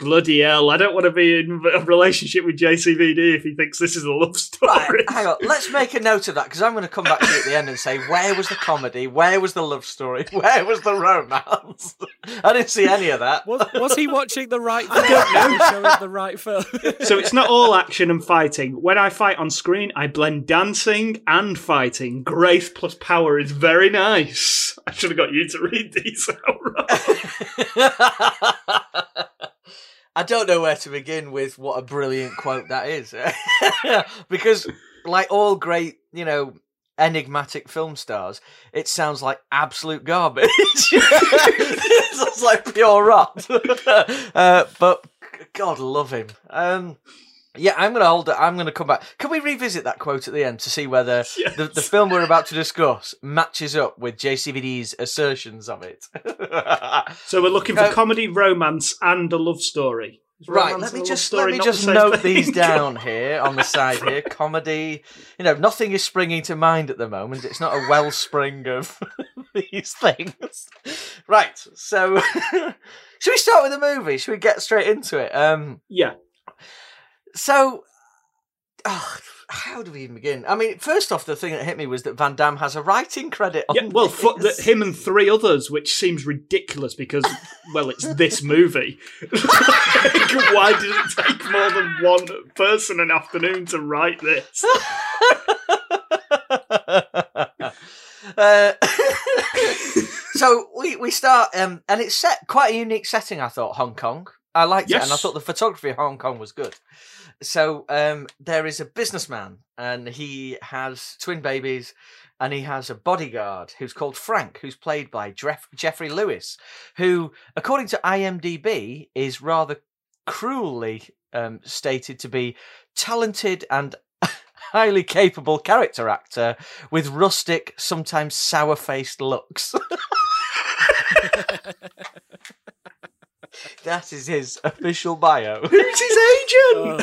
Bloody hell! I don't want to be in a relationship with JCVD if he thinks this is a love story. Right, hang on. Let's make a note of that because I'm going to come back to you at the end and say, where was the comedy? Where was the love story? (laughs) Where was the romance? (laughs) I didn't see any of that. Was, was he watching the right (laughs) film? I don't know. the right film. So it's not all action and fighting. When I fight on screen, I blend dancing and fighting. Grace plus power is very nice. I should have got you to read these out. I don't know where to begin with what a brilliant quote that is. (laughs) because, like all great, you know, enigmatic film stars, it sounds like absolute garbage. (laughs) it sounds like pure rot. (laughs) uh, but God love him. Um, yeah, I'm gonna hold it. I'm gonna come back. Can we revisit that quote at the end to see whether (laughs) the, the film we're about to discuss matches up with JCVD's assertions of it? (laughs) So we're looking for comedy, romance, and a love story. Right, let me just story let me just the note thing? these (laughs) down here on the side here. Comedy, you know, nothing is springing to mind at the moment. It's not a wellspring of these things. Right, so should we start with the movie? Should we get straight into it? Um, yeah. So, oh, how do we even begin? I mean, first off, the thing that hit me was that Van Damme has a writing credit. On Yeah, well, (laughs) the, him and three others, which seems ridiculous because, (laughs) well, it's this movie. (laughs) Why did it take more than one person an afternoon to write this? Uh, so we we start, um, and it's set quite a unique setting. I thought Hong Kong. I liked it, and I thought the photography of Hong Kong was good. So um, there is a businessman, and he has twin babies, and he has a bodyguard who's called Frank, who's played by Jeff- Geoffrey Lewis, who, according to IMDb, is rather cruelly um, stated to be talented and (laughs) highly capable character actor with rustic, sometimes sour-faced looks. (laughs) (laughs) that is his official bio. (laughs) Who's his agent? Oh.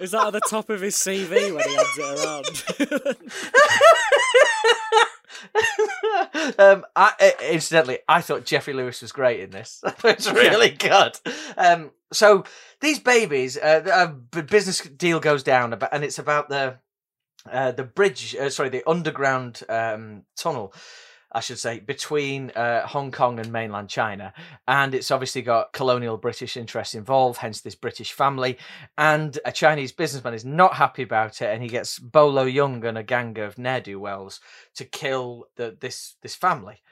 Is that at the top of his CV when he hands it around? (laughs) um, I, I- incidentally, I thought Geoffrey Lewis was great in this. (laughs) it's really good. Um, so these babies, uh, a b- business deal goes down, about, and it's about the uh, the bridge. Uh, sorry, the underground um, tunnel. I should say, between uh, Hong Kong and mainland China. And it's obviously got colonial British interests involved, hence this British family. And a Chinese businessman is not happy about it, and he gets Bolo Yeung and a gang of ne'er do wells to kill the, this this family.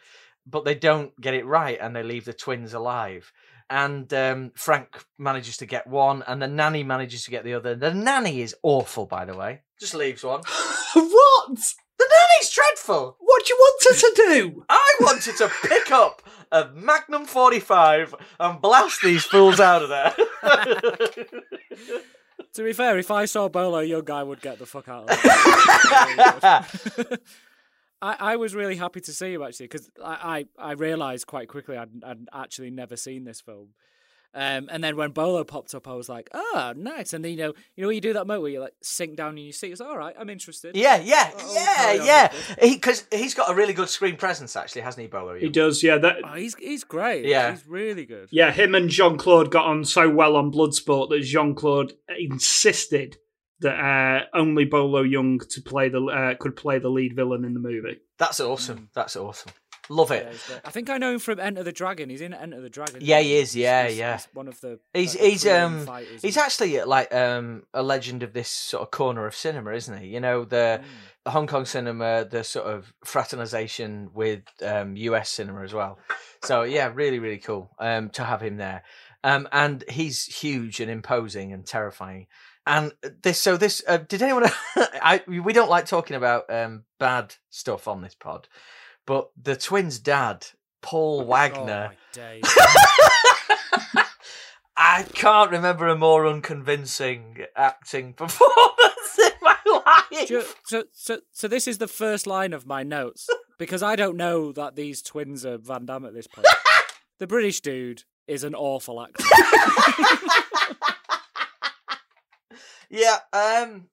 But they don't get it right, and they leave the twins alive. And um, Frank manages to get one, and the nanny manages to get the other. The nanny is awful, by the way. Just leaves one. (laughs) what? The nanny's dreadful. What do you want her to do? I wanted to pick up a Magnum 45 and blast these fools out of there. (laughs) to be fair, if I saw Bolo your guy would get the fuck out of (laughs) there. (laughs) I, I was really happy to see you actually because I, I, I realised quite quickly I'd, I'd actually never seen this film. Um, and then when Bolo popped up, I was like, "Ah, nice!" And then you know, you know, when you do that moment where you like sink down in your seat. It's all right. I'm interested. yeah, yeah, Oh, yeah, yeah. with Because he, has got a really good screen presence, actually, hasn't he, Bolo? He does, yeah. That, Oh, he's he's great. Yeah. he's really good. yeah, him and Jean Claude got on so well on Bloodsport that Jean Claude insisted that uh, only Bolo Yeung to play the uh, could play the lead villain in the movie. That's awesome. That's awesome. Love it. I think I know him from Enter the Dragon. He's in Enter the Dragon. Yeah, he is, yeah, He's- yeah. he's one of the. He's he's um fighters he's actually like um a legend of this sort of corner of cinema, isn't he? You know the Mm. Hong Kong cinema, the sort of fraternization with um, US cinema as well. So yeah, really really cool um, to have him there. Um, and he's huge and imposing and terrifying. And this, so this, uh, did anyone? (laughs) I we don't like talking about um, bad stuff on this pod, but the twins' dad, Paul Oh Wagner. my days. (laughs) I can't remember a more unconvincing acting (laughs) performance in my life. So, so, so this is the first line of my notes because I don't know that these twins are Van Damme at this point. (laughs) the British dude is an awful actor. Yeah, um,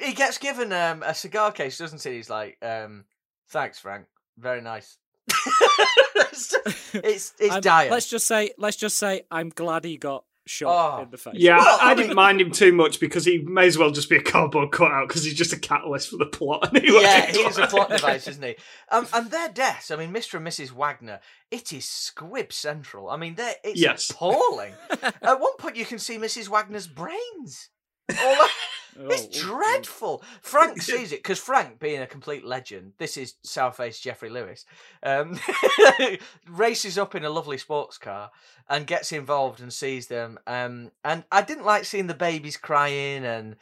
he gets given um, a cigar case, doesn't he? He's like, um, "Thanks, Frank. Very nice." (laughs) (laughs) it's it's, it's dire. Let's just say, let's just say, I'm glad he got shot Oh. in the face. Yeah, Well, I, I I didn't mean- mind him too much because he may as well just be a cardboard cutout because he's just a catalyst for the plot. (laughs) Anyway. yeah, he is a plot device, isn't he? Um, and their deaths. I mean, Mr. and Mrs. Wagner. It is squib central. I mean, they're it's Yes. appalling. At one point, you can see Mrs. Wagner's brains. All over- Oh, It's oh, dreadful. Frank (laughs) sees it because Frank, being a complete legend, this is Southface Geoffrey Lewis, um, (laughs) races up in a lovely sports car and gets involved and sees them. Um, and I didn't like seeing the babies crying and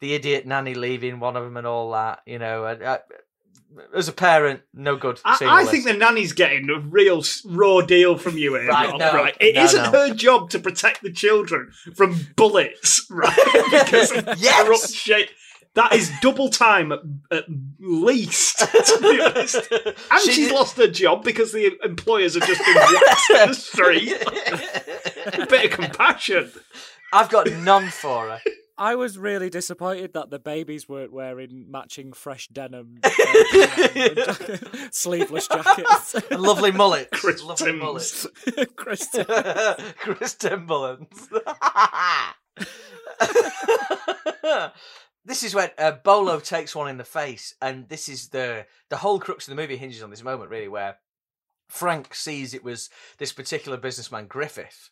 the idiot nanny leaving one of them and all that. You know, and, uh, as a parent, no good. I, I think the nanny's getting a real raw deal from you here. Right, no, right? It no, not no. her job to protect the children from bullets, (laughs) right? because of (laughs) Yes! shit. That is double time at, at least, (laughs) to be honest. And She- she's lost her job because the employers have just been in the street. A bit of compassion. I've got none for her. I was really disappointed that the babies weren't wearing matching fresh denim uh, (laughs) (laughs) sleeveless jackets. A lovely mullet. (laughs) Chris lovely Timms. mullet. Kristen. Chris Timberlands. this is when uh, Bolo takes one in the face, and this is the the whole crux of the movie hinges on this moment, really, where Frank sees it was this particular businessman Griffith.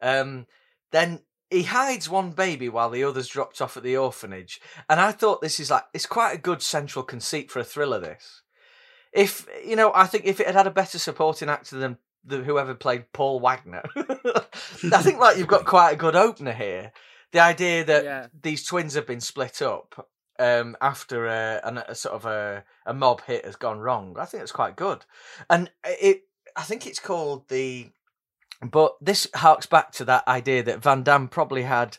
Um, then he hides one baby while the others dropped off at the orphanage, and I thought this is like it's quite a good central conceit for a thriller. This if you know, I think if it had had a better supporting actor than the, whoever played Paul Wagner, (laughs) I think like you've got (laughs) quite a good opener here. The idea that Yeah. these twins have been split up um, after a, an, a sort of a, a mob hit has gone wrong. I think it's quite good, and it. I think it's called the. But this harks back to that idea that Van Damme probably had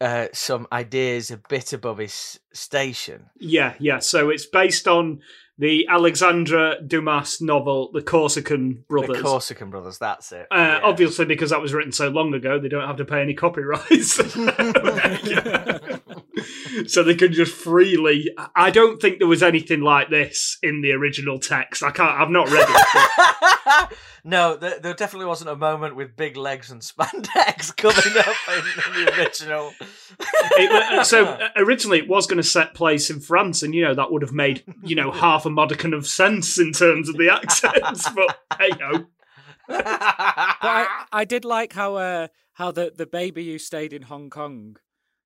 uh, some ideas a bit above his station. Yeah, yeah. So it's based on the Alexandre Dumas novel, The Corsican Brothers. The Corsican Brothers, that's it. Uh, yeah. Obviously, because that was written so long ago, they don't have to pay any copyrights. (laughs) (laughs) (laughs) so they can just freely. I don't think there was anything like this in the original text. I can't. I've not read it. but- (laughs) no, there, there definitely wasn't a moment with big legs and (laughs) spandex coming up in, in the original. It- uh, so (laughs) uh, originally it was going to set place in France, and you know that would have made you know half a modicum of sense in terms of the accents. but hey ho, But I, I did like how uh, how the, the baby who stayed in Hong Kong,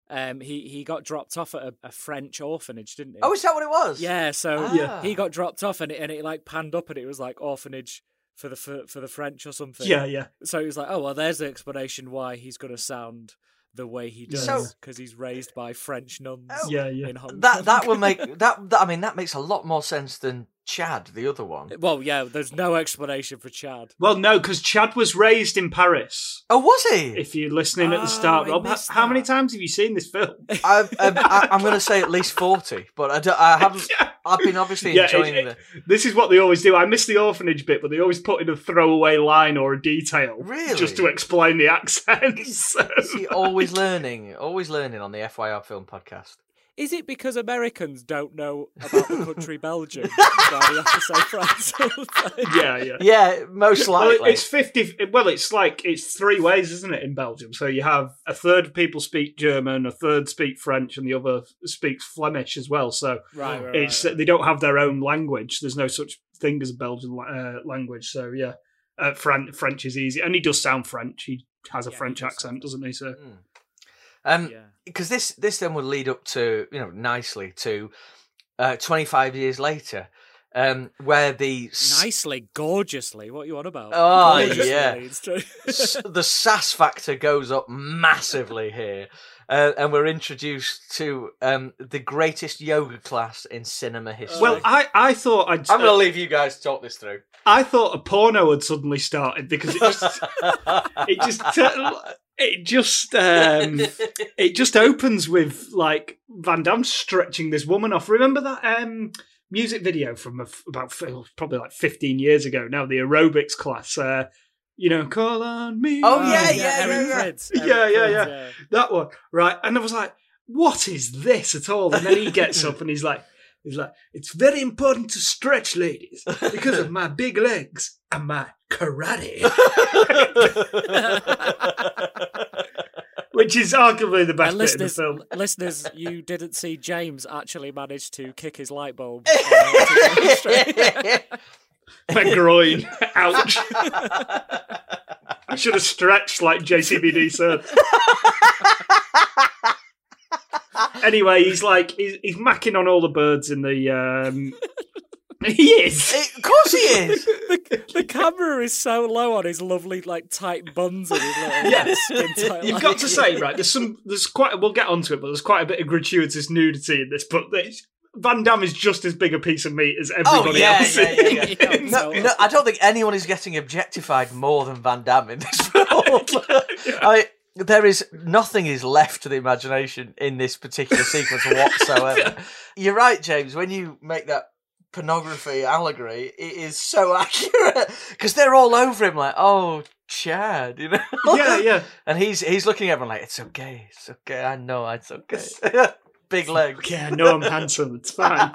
um, he, he got dropped off at a, a French orphanage, didn't he? oh, is that what it was? yeah. So Yeah. he got dropped off, and it, and it like panned up, and it was like orphanage for the for, for the French or something. yeah, yeah. So he was like, oh well, there's the explanation why he's gonna sound the way he does So- because he's raised by French nuns. Oh. Yeah, yeah. In Hong Kong. That that would make (laughs) that, that. I mean, that makes a lot more sense than Chad, the other one. Well, yeah. There's no explanation for Chad. Well, no, because Chad was raised in Paris. Oh, was he? If you're listening at Oh, the start, I Rob, h- missed how many times have you seen this film? (laughs) I've, um, I, I'm going to say at least forty, but I, don't- I haven't. (laughs) I've been obviously Yeah, enjoying it- the. This is what they always do. I miss the orphanage bit, but they always put in a throwaway line or a detail Really? just to explain the accents. See, (laughs) always learning, always learning on the FYR Film Podcast. Is it because Americans don't know about the country (laughs) Belgium? why they have to say France (laughs) all the time? yeah, yeah. Yeah, most likely. it- it's fifty. Well, it's like it's three ways, isn't it, in Belgium? So you have a third of people speak German, a third speak French, and the other speaks Flemish as well. So Right, right, it's right. they don't have their own language. There's no such thing as a Belgian uh, language. So yeah, uh, Fran- French is easy, and he does sound French. He has a Yeah, French does accent, doesn't he? So um, Yeah. Because this this then would lead up to you know nicely to uh, 25 years later, um, where the Nicely, gorgeously. What you on about? Oh, (laughs) Gorgeously, yeah. it's true. s- (laughs) the sass factor goes up massively here. Uh, and we're introduced to um, the greatest yoga class in cinema history. well, I I thought I'd I'm going to leave you guys to talk this through. I thought a porno had suddenly started because it just (laughs) it just it just um (laughs) it just opens with like Van Damme stretching this woman off. Remember that um music video from about probably like 15 years ago now the aerobics class uh you know call on me Oh, Oh, yeah, yeah, Eric yeah, yeah. Prydz, (laughs) Yeah, Eric yeah, Prydz, yeah. that one right and I was like what is this at all and then he gets up and he's like he's like it's very important to stretch ladies because of (laughs) my big legs and my karate (laughs) (laughs) which is arguably the best And bit in the listeners, film listeners, you didn't see James actually manage to kick his light bulb. (laughs) uh, my groin ouch I should have stretched like JCVD said. anyway, he's like he's, he's macking on all the birds in the. Um... (laughs) he is. of course he is. (laughs) the, the camera is so low on his lovely, like tight buns and his little Yeah. (laughs) tight. You've like- got to say, right? There's some. There's quite. We'll get onto it, but there's quite a bit of gratuitous nudity in this. But it's, Van Damme is just as big a piece of meat as oh, everybody yeah, else. yeah, yeah, yeah. Yeah, No, no, I don't think anyone is getting objectified more than Van Damme in this film. I, there is nothing is left to the imagination in this particular sequence whatsoever. You're right, James. When you make that pornography allegory, it is so (laughs) accurate because they're all over him, like, "Oh, Chad," you know. yeah, yeah. (laughs) And he's he's looking at everyone like, "It's okay, it's okay. I know it's okay." (laughs) Big legs. Yeah, no, I'm handsome. It's fine.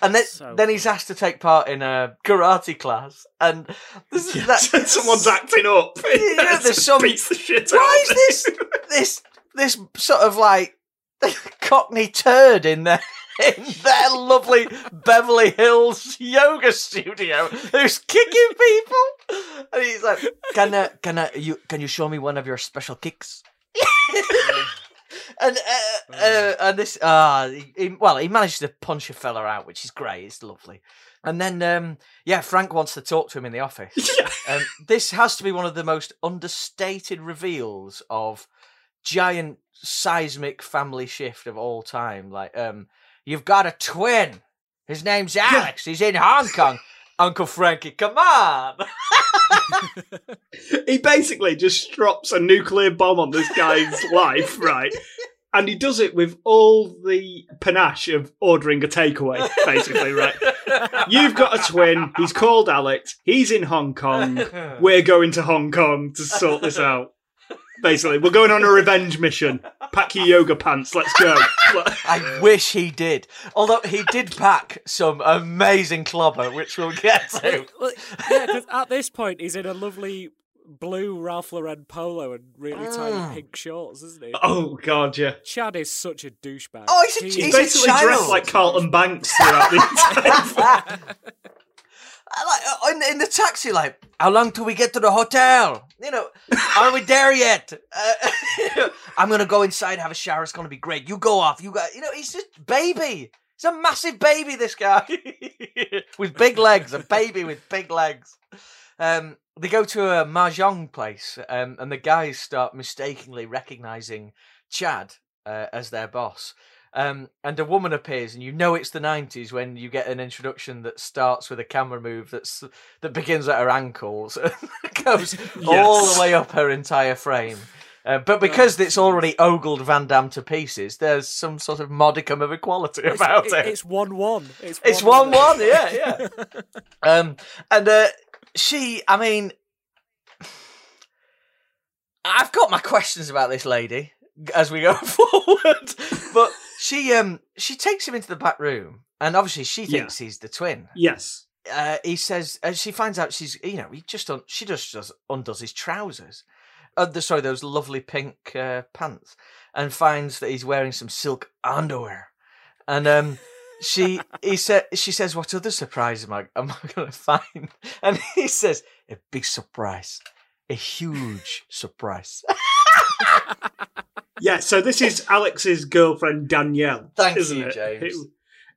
and then, So then he's asked to take part in a karate class, and this is that, Someone's acting up. Yeah, there's some- beats the shit Why out of is this this this sort of like cockney turd in their in their lovely Beverly Hills yoga studio who's kicking people? And he's like, "Can uh, can uh, you can you show me one of your special kicks?" (laughs) and uh, uh, and this ah he, he- well he managed to punch a fella out, which is great. It's lovely. And then, um, yeah, Frank wants to talk to him in the office. (laughs) Yeah. Um, this has to be one of the most understated reveals of giant seismic family shift of all time. Like, um, you've got a twin. His name's Alex. He's in Hong Kong. (laughs) Uncle Frankie, come on. (laughs) he basically just drops a nuclear bomb on this guy's (laughs) life, right? And he does it with all the panache of ordering a takeaway, basically, right? You've got a twin. He's called Alex. He's in Hong Kong. We're going to Hong Kong to sort this out. Basically, we're going on a revenge mission. Pack your yoga pants. Let's go. (laughs) I wish he did. Although he did pack some amazing clobber, which we'll get to. Well, yeah, because at this point he's in a lovely blue Ralph Lauren polo and really Mm. tiny pink shorts, isn't he? Oh god, yeah. Chad is such a douchebag. Oh, he's a- He he's He's a basically dressed like Carlton Banks throughout the (laughs) (laughs) entire I like uh, in, in the taxi, like, how long till we get to the hotel? You know, (laughs) are we there yet? Uh, (laughs) I'm gonna go inside, have a shower. It's gonna be great. You go off. You got, you know, he's just baby. He's a massive baby. This guy (laughs) with big legs, a baby with big legs. Um, they go to a mahjong place, um, and the guys start mistakenly recognizing Chad uh, as their boss. Um, and a woman appears, and you know it's the '90s when you get an introduction that starts with a camera move that's that begins at her ankles (laughs) and goes (laughs) all the way up her entire frame. Uh, but because it's already ogled Van Damme to pieces, there's some sort of modicum of equality It's- about it- it. It's one one. It's It's one one, yeah, yeah. (laughs) um, and uh, she, I mean, I've got my questions about this lady as we go forward, but she, um, she takes him into the back room, and obviously she Yeah. thinks he's the twin. Yes. Uh, he says, and she finds out she's, you know, he just un- she just does undoes his trousers, uh, the, sorry, those lovely pink uh, pants, and finds that he's wearing some silk underwear, and um. She he said she says what other surprise am I am I gonna find? (laughs) And he says a big surprise, a huge surprise. (laughs) Yeah, so this is Alex's girlfriend Danielle. Thank isn't you, it? James. It-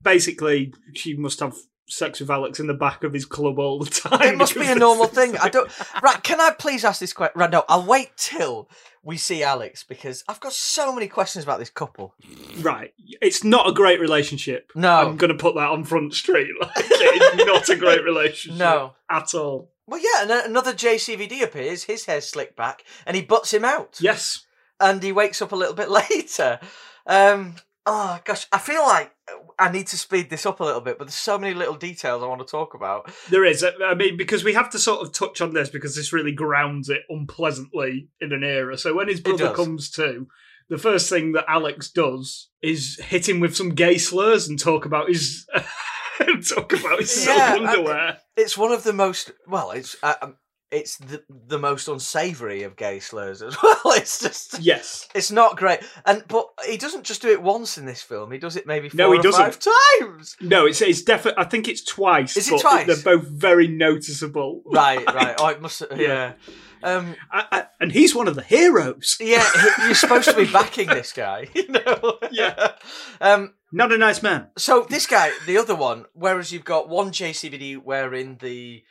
basically, she must have sex with Alex in the back of his club all the time. It must be a normal thing. I don't. (laughs) Right? Can I please ask this question? Right? No, I'll wait till we see Alex because I've got so many questions about this couple. Right, it's not a great relationship. No. I'm going to put that on front street. Like, it's not a great (laughs) relationship. No. at all. Well, yeah, and another JCVD appears. His hair's slicked back, and he butts him out. Yes, and he wakes up a little bit (laughs) later. Um, oh gosh, I feel like I need to speed this up a little bit, but there's so many little details I want to talk about. there is. I mean, because we have to sort of touch on this because this really grounds it unpleasantly in an era. So when his brother comes to, the first thing that Alex does is hit him with some gay slurs and talk about his (laughs) (laughs) talk about his Yeah, I- underwear. It's one of the most well, it's uh, um, it's the the most unsavoury of gay slurs as (laughs) well. It's just yes, it's not great, and but he doesn't just do it once in this film. He does it maybe four No, he or doesn't. five times. no, it's it's definitely. I think it's twice. Is it twice? They're both very noticeable. (laughs) Right, right. Oh, it must. Yeah. Yeah. Um, I, I, and he's one of the heroes. yeah, he- you're supposed to be backing this guy, you know. Yeah. Um, Not a nice man. So this guy, the other one, whereas you've got one JCVD wearing the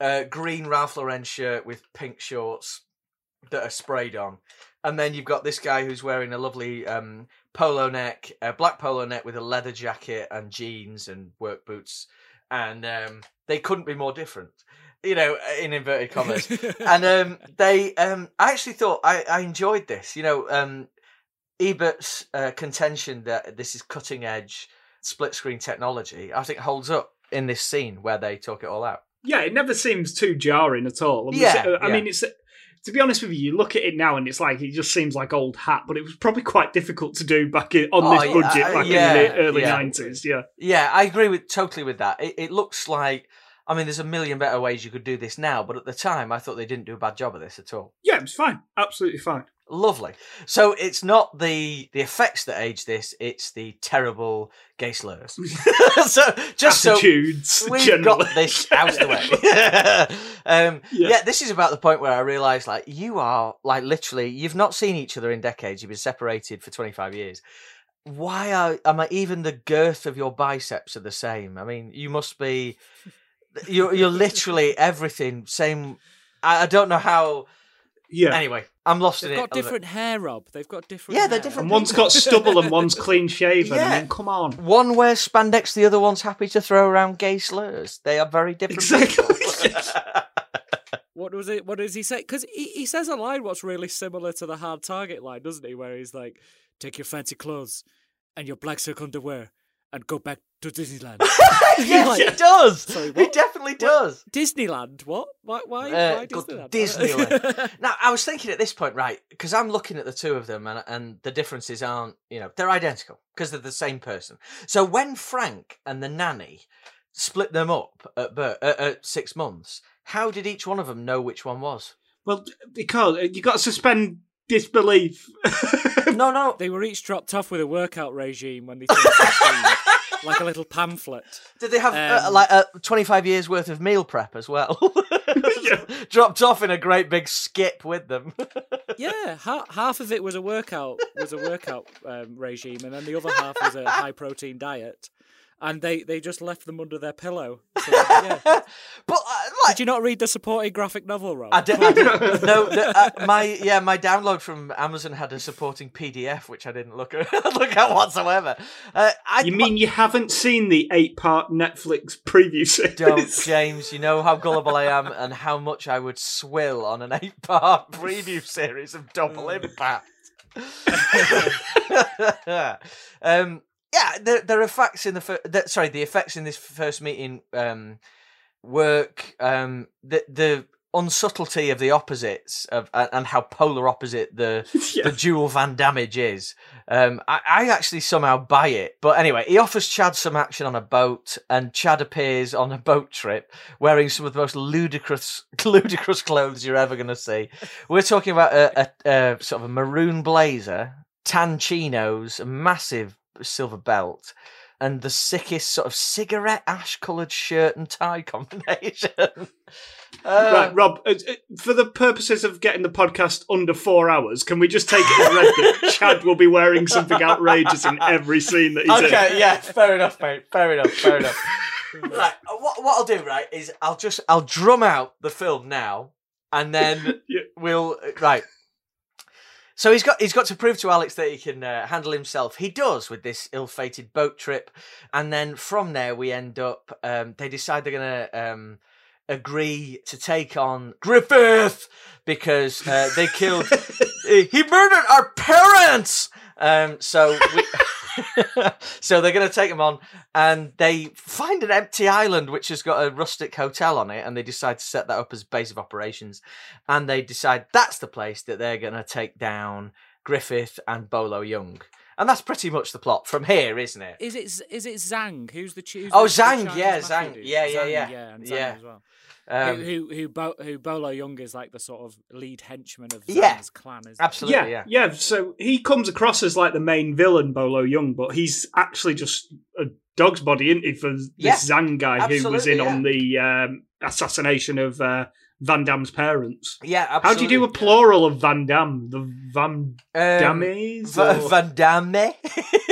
uh, green Ralph Lauren shirt with pink shorts that are sprayed on, and then you've got this guy who's wearing a lovely um, polo neck, a black polo neck with a leather jacket and jeans and work boots, and um, they couldn't be more different. You know, in inverted commas (laughs) and um, they, um, I actually thought I, I enjoyed this. You know, um, Ebert's uh, contention that this is cutting edge split screen technology, I think holds up in this scene where they talk it all out. Yeah, it never seems too jarring at all. I mean, Yeah, it's- I yeah. mean, it's to be honest with you, you look at it now and it's like it just seems like old hat, but it was probably quite difficult to do back in, on Oh, this budget uh, back yeah, in the early nineties. Yeah, Yeah, I agree with totally with that. It, it looks like, I mean, there's a million better ways you could do this now, but at the time, I thought they didn't do a bad job of this at all. yeah, it was fine, absolutely fine. Lovely. So it's not the the effects that age this; it's the terrible gay slurs. (laughs) (laughs) so just so Attitudes, We've generally. got this out of the way. (laughs) um, Yeah. yeah. this is about the point where I realised, like, you are like literally, you've not seen each other in decades. You've been separated for twenty five years. why are am I even the girth of your biceps are the same? I mean, you must be. You're you're literally everything same. I, I don't know how. Yeah. Anyway, I'm lost in it. They've in got it. a different hair, Rob. They've got different. Yeah, they're hair. different And one's got stubble and one's (laughs) clean shaven. Yeah. I mean, come on. One wears spandex, the other one's happy to throw around gay slurs. They are very different. Exactly. (laughs) What was it? What does he say? Because he, he says a line what's really similar to the hard target line, doesn't he? Where he's like, "Take your fancy clothes and your black silk underwear and go back to Disneyland." (laughs) (laughs) yes, Like- he does. Sorry, he definitely does. Disneyland? What? Why? Why? Uh, why Disneyland? Disneyland. (laughs) Now, I was thinking at this point, right, because I'm looking at the two of them, and and the differences aren't, you know, they're identical because they're the same person. So when Frank and the nanny split them up at, birth, at, at six months, how did each one of them know which one was? Well, because you got to suspend disbelief. No, no. (laughs) they were each dropped off with a workout regime when they turned 16, (laughs) like a little pamphlet. Did they have uh, Um, like uh, 25 years worth of meal prep as well? (laughs) Dropped off in a great big skip with them. Yeah, ha- half of it was a workout was a workout um, regime, and then the other half was a high protein diet. And they, they just left them under their pillow. (laughs) So, yeah. but uh, like, Did you not read the supporting graphic novel, Rob? I did, I did- no, (laughs) the, uh, my yeah, my download from Amazon had a supporting PDF, which I didn't look at (laughs) look at whatsoever. Uh, I you mean you haven't seen the eight-part Netflix preview series? don't, James? You know how gullible I am, and how much I would swill on an eight-part preview series of Double Impact. um, yeah, there, there are facts in the, fir- sorry, the effects in this first meeting um, work. Um, the the unsubtlety of the opposites of and and how polar opposite the (laughs) Yeah. the dual Van damage is. Um, I, I actually somehow buy it. But anyway, he offers Chad some action on a boat, and Chad appears on a boat trip wearing some of the most ludicrous, (laughs) ludicrous clothes you're ever going to see. We're talking about a, a, a sort of a maroon blazer, tan chinos, massive silver belt. And the sickest sort of cigarette ash coloured shirt and tie (laughs) combination. Uh, Right, Rob, uh, uh, for the purposes of getting the podcast under four hours, can we just take it read that (laughs) Chad will be wearing something outrageous in every scene that he's in? okay, yeah, fair enough, mate. Fair enough, fair enough. (laughs) right, uh, what what I'll do, right, is I'll just I'll drum out the film now, and then Yeah. we'll right. So he's got he's got to prove to Alex that he can uh, handle himself. He does with this ill-fated boat trip, and then from there we end up. Um, they decide they're gonna um, agree to take on Griffith because uh, they killed. (laughs) he murdered our parents. Um, so we. (laughs) so they're going to take them on, and they find an empty island which has got a rustic hotel on it, and they decide to set that up as base of operations. And they decide that's the place that they're going to take down Griffith and Bolo Yeung, and that's pretty much the plot from here, isn't it? Is it is it Zhang? Who's the choose? Oh, Zhang, yeah, Zhang. Yeah, yeah, yeah. yeah, and Zhang Yeah. As well. Um, who who who, Bo- who Bolo Yeung is like the sort of lead henchman of Zhang's Yeah, clan, is absolutely. Yeah, yeah. yeah, So he comes across as like the main villain, Bolo Yeung, but he's actually just a dog's body, isn't he, for this Yeah, Zhang guy who was in absolutely, on the um, assassination of uh, Van Damme's parents. Yeah, How do you do a plural of Van Damme? The Van Um, Dammes? Va- or- Van Damme?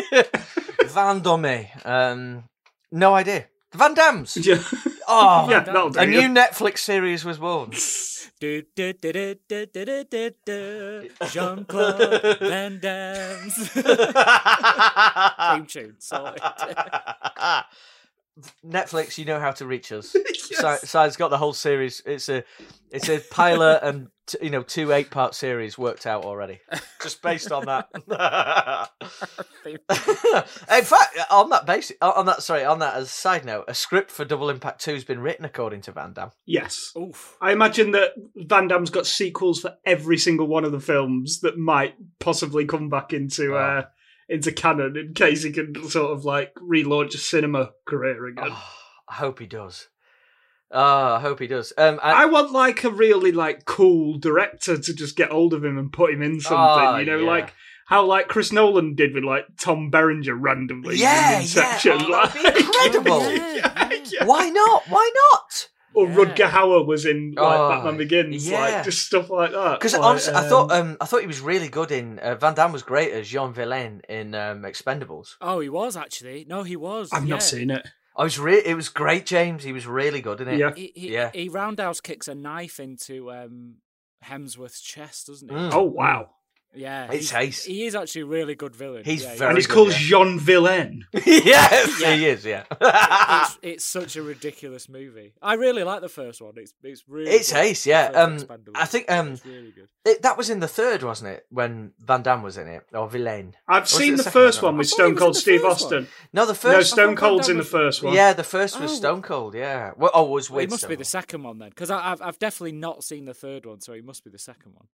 (laughs) Van Damme. Um, no idea. Van Dammes. Yeah. Oh, yeah, that'll do. a new. Netflix series was born. (laughs) Do, do, do, do, do, do, do, do, do. Jean Claude Van Damme's (laughs) theme tune. Sorted. Netflix, you know how to reach us. (laughs) Si- Side's got the whole series. It's a, it's a pilot and t- you know two eight part series worked out already, just based on that. (laughs) In fact, on that basis, on that sorry, on that as a side note, a script for Double Impact Two has been written according to Van Damme. Yes. Oof. I imagine that Van Damme's got sequels for every single one of the films that might possibly come back into Oh. uh, into canon in case he can sort of like relaunch a cinema career again. Oh, (sighs) I hope he does. Oh, I hope he does. Um, I, I want like a really like cool director to just get hold of him and put him in something. Oh, you know, yeah. like how like Chris Nolan did with like Tom Berenger randomly Yeah, in Inception. yeah. Oh, that'd be (laughs) like- incredible. (laughs) Yeah, yeah. yeah. why not? Why not? or Yeah. Rutger Hauer was in like Oh, Batman Begins, yeah. like just stuff like that. Because Like, honestly, I thought um, um, I thought he was really good in uh, Van Damme was great as Jean Vilain in um, Expendables. Oh, he was actually. No, he was. I've yeah. not seen it. I was re- it was great, James. He was really good in it. Yeah. He, he, Yeah. he roundhouse kicks a knife into um, Hemsworth's chest, doesn't he? Mm. Oh wow! Yeah, It's he's- ace. He is actually a really good villain. He's yeah, very and he's good, called yeah. Jean Vilain. (laughs) (laughs) yes, Yeah. he is. Yeah, it's, it's such a ridiculous movie. I really like the first one. It's it's really It's good. ace, yeah. Um. I think, um, really good. it, that was in the third, wasn't it? When Van Damme was in it, or Villain. I've Was seen the the second one? first one with Stone Cold Steve Austin. one. No, the first. No. Stone Cold's in the first one. Yeah, the first was Oh. Stone Cold. Yeah. Well, oh, was Well, with. he must be the second one then, because I've I've definitely not seen the third one, so he must be the second one.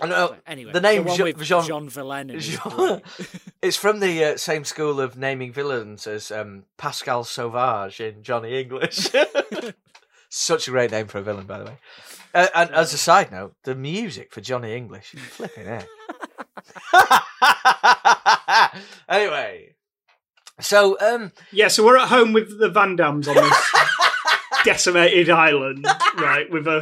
I know. Anyway, the name one Jean- with Jean- Jean Vilain. it is Jean- (laughs) (laughs) It's from the uh, same school of naming villains as um, Pascal Sauvage in Johnny English. (laughs) Such a great name for a villain, by the way. Uh, and as a side note, the music for Johnny English, flipping it. anyway, so um, Yeah, so we're at home with the Van Dammes on this decimated island, right? With a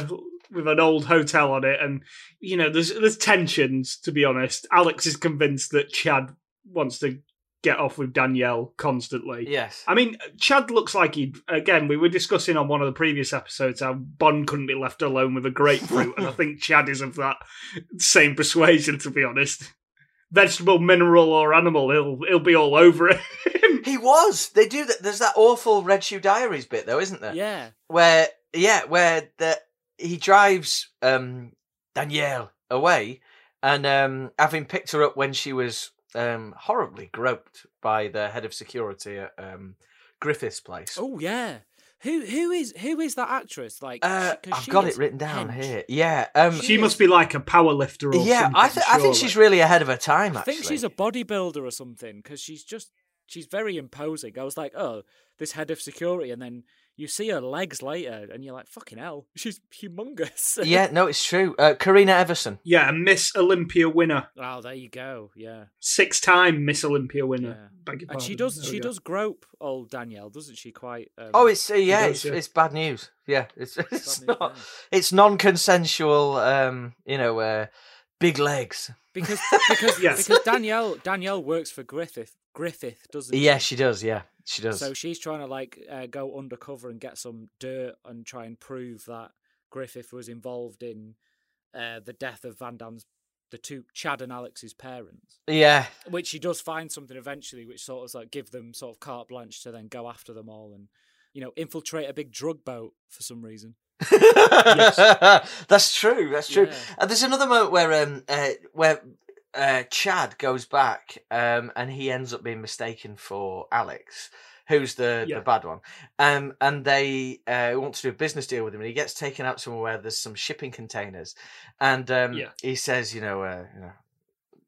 with an old hotel on it, and you know, there's there's tensions. To be honest, Alex is convinced that Chad wants to get off with Danielle constantly. yes, I mean, Chad looks like he. Again, we were discussing on one of the previous episodes how Bond couldn't be left alone with a grapefruit, and I (laughs) think Chad is of that same persuasion. To be honest, vegetable, mineral, or animal, he'll he'll be all over it. (laughs) he was. They do that. There's that awful Red Shoe Diaries bit, though, isn't there? yeah, where yeah, where the he drives um Danielle away and um having picked her up when she was um horribly groped by the head of security at um Griffith's place. Oh yeah. Who who is who is that actress? Like, Uh, she- I've got it written down hench. here. Yeah, um, she must be like a power lifter or yeah. something. I, th- I think she's really ahead of her time. I Actually, think she's a bodybuilder or something because she's just she's very imposing. I was like, oh, this head of security, and then you see her legs later, and you're like, fucking hell, (laughs) she's humongous. (laughs) yeah. No, it's true. Uh, Karina Everson. Yeah, a Miss Olympia winner, oh, there you go. Yeah. six-time Miss Olympia winner. Yeah. Beg your And she does There she does grope old Danielle, doesn't she? Quite. Um, Oh, it's uh, yeah, does, it's, yeah. it's bad news. Yeah, (laughs) it's it's news, not. yeah. It's non-consensual. Um, you know, uh, big legs. because because Yes. because Danielle Danielle works for Griffith Griffith, doesn't? Yeah, she does. Yeah, she does. So she's trying to like uh, go undercover and get some dirt and try and prove that Griffith was involved in uh, the death of Van Damme's the two Chad and Alex's parents. yeah, Which she does find something eventually, which sort of like give them sort of carte blanche to then go after them all and you know infiltrate a big drug boat for some reason. (laughs) yes. that's true. That's true. Yeah. And there's another moment where um uh, where uh, Chad goes back um and he ends up being mistaken for Alex. Who's the, Yeah. the bad one? Um, and they uh, want to do a business deal with him, and he gets taken out somewhere where there's some shipping containers, and um, Yeah. he says, you know, uh, you know,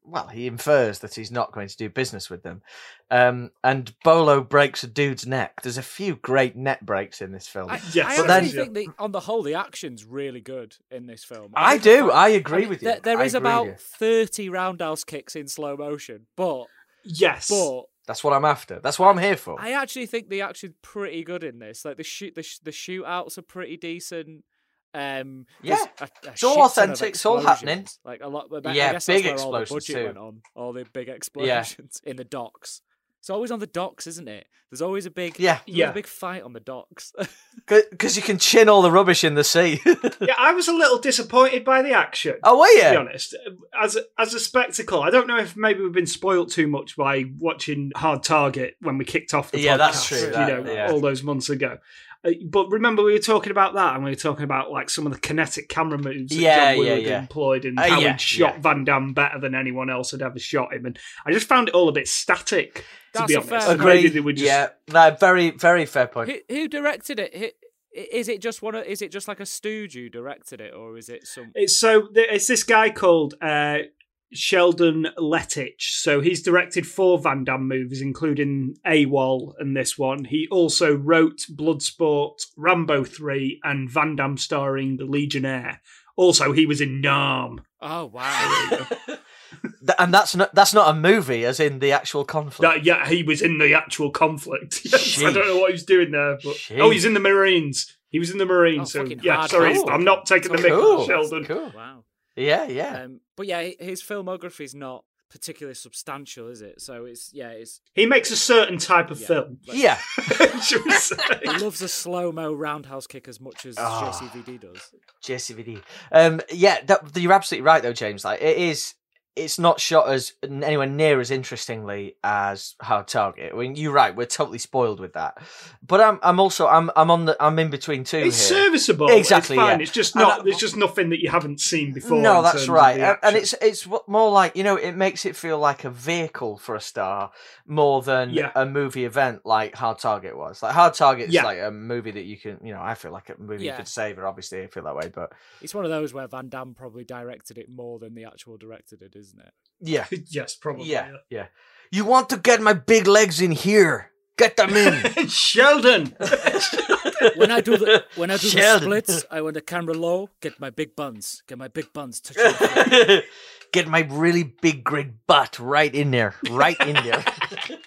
well, he infers that he's not going to do business with them. Um, and Bolo breaks a dude's neck. There's a few great net breaks in this film. I, Yes, I but actually then- think the, on the whole the action's really good in this film. I think the do. fact- I agree mean, with you. There, there I is agree with about you. thirty roundhouse kicks in slow motion, but Yes. but That's what I'm after. That's what I'm here for. I actually think the action's pretty good in this. Like the shoot, the, sh- the shootouts are pretty decent. Um, Yeah, a, a it's all shit ton of authentic, it's all happening. Like a lot, but I Yeah, guess big that's where all the explosions budget too. went on. All the big explosions in the docks. It's always on the docks, isn't it? There's always a big Yeah. Yeah. a big fight on the docks. (laughs) Because you can chin all the rubbish in the sea. (laughs) yeah, I was a little disappointed by the action. oh, were to be you? honest, as a, as a spectacle, I don't know if maybe we've been spoilt too much by watching Hard Target when we kicked off the Yeah, podcast. that's true, You that- know, yeah. all those months ago. Uh, But remember, we were talking about that, and we were talking about like some of the kinetic camera moves that Yeah, John yeah, Willard yeah. employed, and Uh, how yeah, he'd shot yeah. Van Damme better than anyone else had ever shot him. And I just found it all a bit static, to That's be honest. fair And. Maybe Agree. they were just Yeah, no, very, very fair point. who, who directed it? Who, is it just one? Of, is it just like a stooge who directed it, or is it some? It's so it's this guy called uh, Sheldon Lettich. So he's directed four Van Damme movies, including AWOL and this one. He also wrote Bloodsport, Rambo 3, and Van Damme starring The Legionnaire. Also, he was in Nam. Oh wow! (laughs) And that's not that's not a movie, as in the actual conflict. That, yeah, he was in the actual conflict. (laughs) Yes, I don't know what he's doing there, but oh, he's in the Marines. He was in the Marines. Oh, so yeah, sorry, cool. I'm not taking the mick, Cool. Sheldon. Cool. Wow. Yeah, yeah. Um, but yeah, his filmography is not particularly substantial, is it? So it's yeah, it's He makes a certain type of Yeah. film. yeah. (laughs) (laughs) should we say? he loves a slow mo roundhouse kick as much as Ah. JCVD does. JCVD. Um, yeah, that, you're absolutely right though, James. Like it is, it's not shot as anywhere near as interestingly as Hard Target. I mean, you're right. We're totally spoiled with that. But I'm, I'm also, I'm, I'm on the, I'm in between two It's here. serviceable. Exactly, It's fine. yeah. It's just And not. I- It's just nothing that you haven't seen before. No, that's right, and, and it's it's more like you know it makes it feel like a vehicle for a star more than Yeah. a movie event like Hard Target was. Like Hard Target's Yeah. like a movie that you can you know I feel like a movie Yeah. you could savor. Obviously, I feel that way, but It's one of those where Van Damme probably directed it more than the actual director did, isn't it? yeah, (laughs) yes, probably. yeah, yeah. You want to get my big legs in here? Get them in. (laughs) Sheldon. (laughs) When I do the when I do Sheldon. the splits, I want the camera low, get my big buns, get my big buns touching. get my really big great butt right in there, right in there.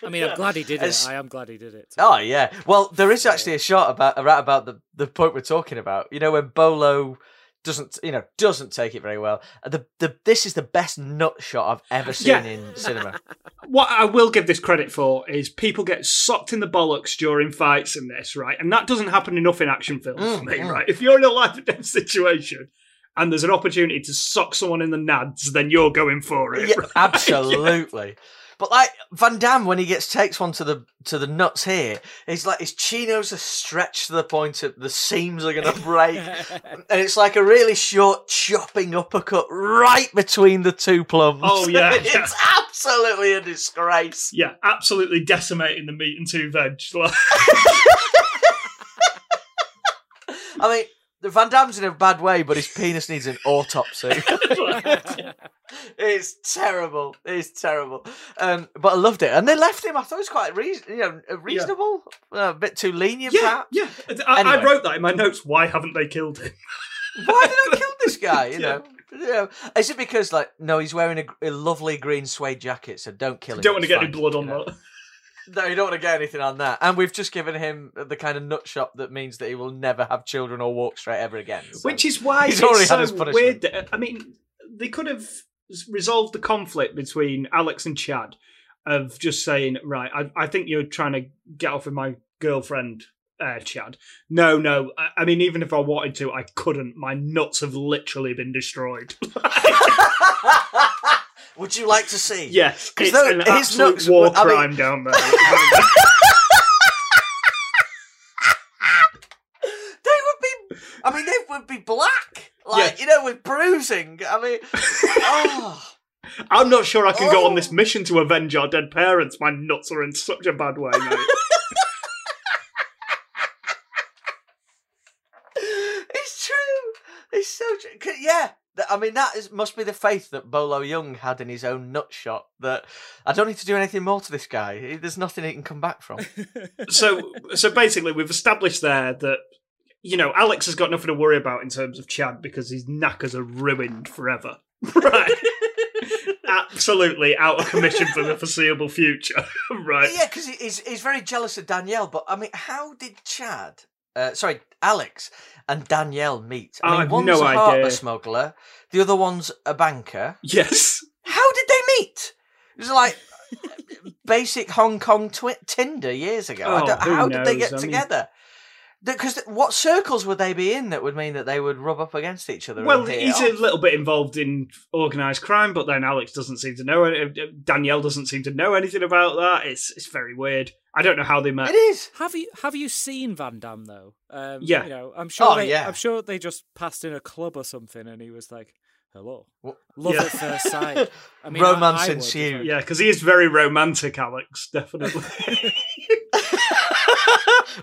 I mean, I'm glad he did it. I am glad he did it. Oh yeah. Well, there is actually a shot about right about the the point we're talking about. You know when Bolo doesn't you know doesn't take it very well. The the this is the best nut shot I've ever seen Yeah. in cinema. (laughs) what I will give this credit for is people get sucked in the bollocks during fights in this, right? And that doesn't happen enough in action films for me, Mm, mm. right? If you're in a life or death situation and there's an opportunity to suck someone in the nads, then you're going for it. yeah, right? (laughs) absolutely. But like Van Damme, when he gets takes one to the to the nuts here, he's like his chinos are stretched to the point that the seams are gonna break, (laughs) and it's like a really short chopping uppercut right between the two plums. Oh, yeah, (laughs) it's yeah. absolutely a disgrace. Yeah, absolutely decimating the meat and two veg. Like, (laughs) I mean, the Van Damme's in a bad way, but his (laughs) penis needs an autopsy. (laughs) it's terrible. It's terrible. Um, but I loved it, and they left him. I thought it was quite reason, you know, reasonable, uh, a bit too lenient. yeah, perhaps. yeah. I, I wrote that in my notes. Why haven't they killed him? (laughs) Why did I kill this guy? You Yeah. know. You know, is it because like no, he's wearing a, a lovely green suede jacket, so don't kill him. Don't want to get any fine, blood you on know? that. No, you don't want to get anything on that. And we've just given him the kind of nut shop that means that he will never have children or walk straight ever again. so- Which is why He's it's already so had his punishment. weird. I mean, they could have resolved the conflict between Alex and Chad of just saying, right, I, I think you're trying to get off with my girlfriend, uh, Chad. No, no. I, I mean, even if I wanted to, I couldn't. My nuts have literally been destroyed. (laughs) (laughs) Would you like to see? yes, it's though an his absolute war were- I mean- crime down there. (laughs) They would be. I mean, they would be black, like Yeah. you know, with bruising. I mean, (laughs) oh, I'm not sure I can go on Oh. this mission to avenge our dead parents. My nuts are in such a bad way, mate. (laughs) it's true. It's so true. Yeah, I mean, that is must be the faith that Bolo Yeung had in his own nut shot. That I don't need to do anything more to this guy. There's nothing he can come back from. (laughs) so so basically we've established there that you know Alex has got nothing to worry about in terms of Chad because his knackers are ruined forever. (laughs) Right. Absolutely out of commission for the foreseeable future. (laughs) right. Yeah, because he's he's very jealous of Danielle. But I mean, how did Chad, uh, sorry, Alex and Danielle meet? I I mean, have one's no a idea. smuggler, the other one's a banker. Yes. How did they meet? It was like (laughs) basic Hong Kong twi- Tinder years ago. I Oh, how did they get I mean- together? Because what circles would they be in that would mean that they would rub up against each other? Well, and hit he's a little bit involved in organised crime, but then Alex doesn't seem to know. it. Danielle doesn't seem to know anything about that. It's it's very weird. I don't know how they met. It is. Have you have you seen Van Damme though? Um, Yeah. You know, I'm sure. Oh, they, yeah. I'm sure they just passed in a club or something, and he was like, "Hello, Wha- love Yeah. at first sight." (laughs) I mean, Romance I would ensued. I- Yeah, because he is very romantic, Alex. Definitely. (laughs)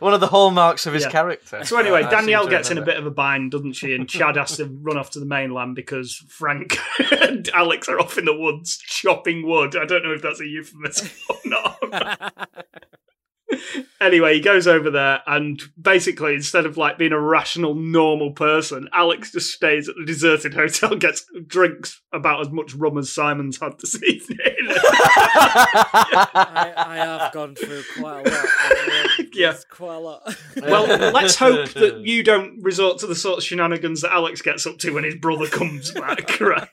One of the hallmarks of his Yeah. character. So anyway, I seem Danielle gets in a bit of a bind, doesn't she? And (laughs) Chad has to run off to the mainland because Frank (laughs) and Alex are off in the woods chopping wood. I don't know if that's a euphemism or not. (laughs) (laughs) anyway, he goes over there, and basically, instead of like being a rational, normal person, Alex just stays at the deserted hotel, (laughs) gets drinks about as much rum as Simon's had this evening. (laughs) I, I have gone through quite a lot. Yeah. It's quite a lot. well, let's hope that you don't resort to the sort of shenanigans that Alex gets up to when his brother comes back, right?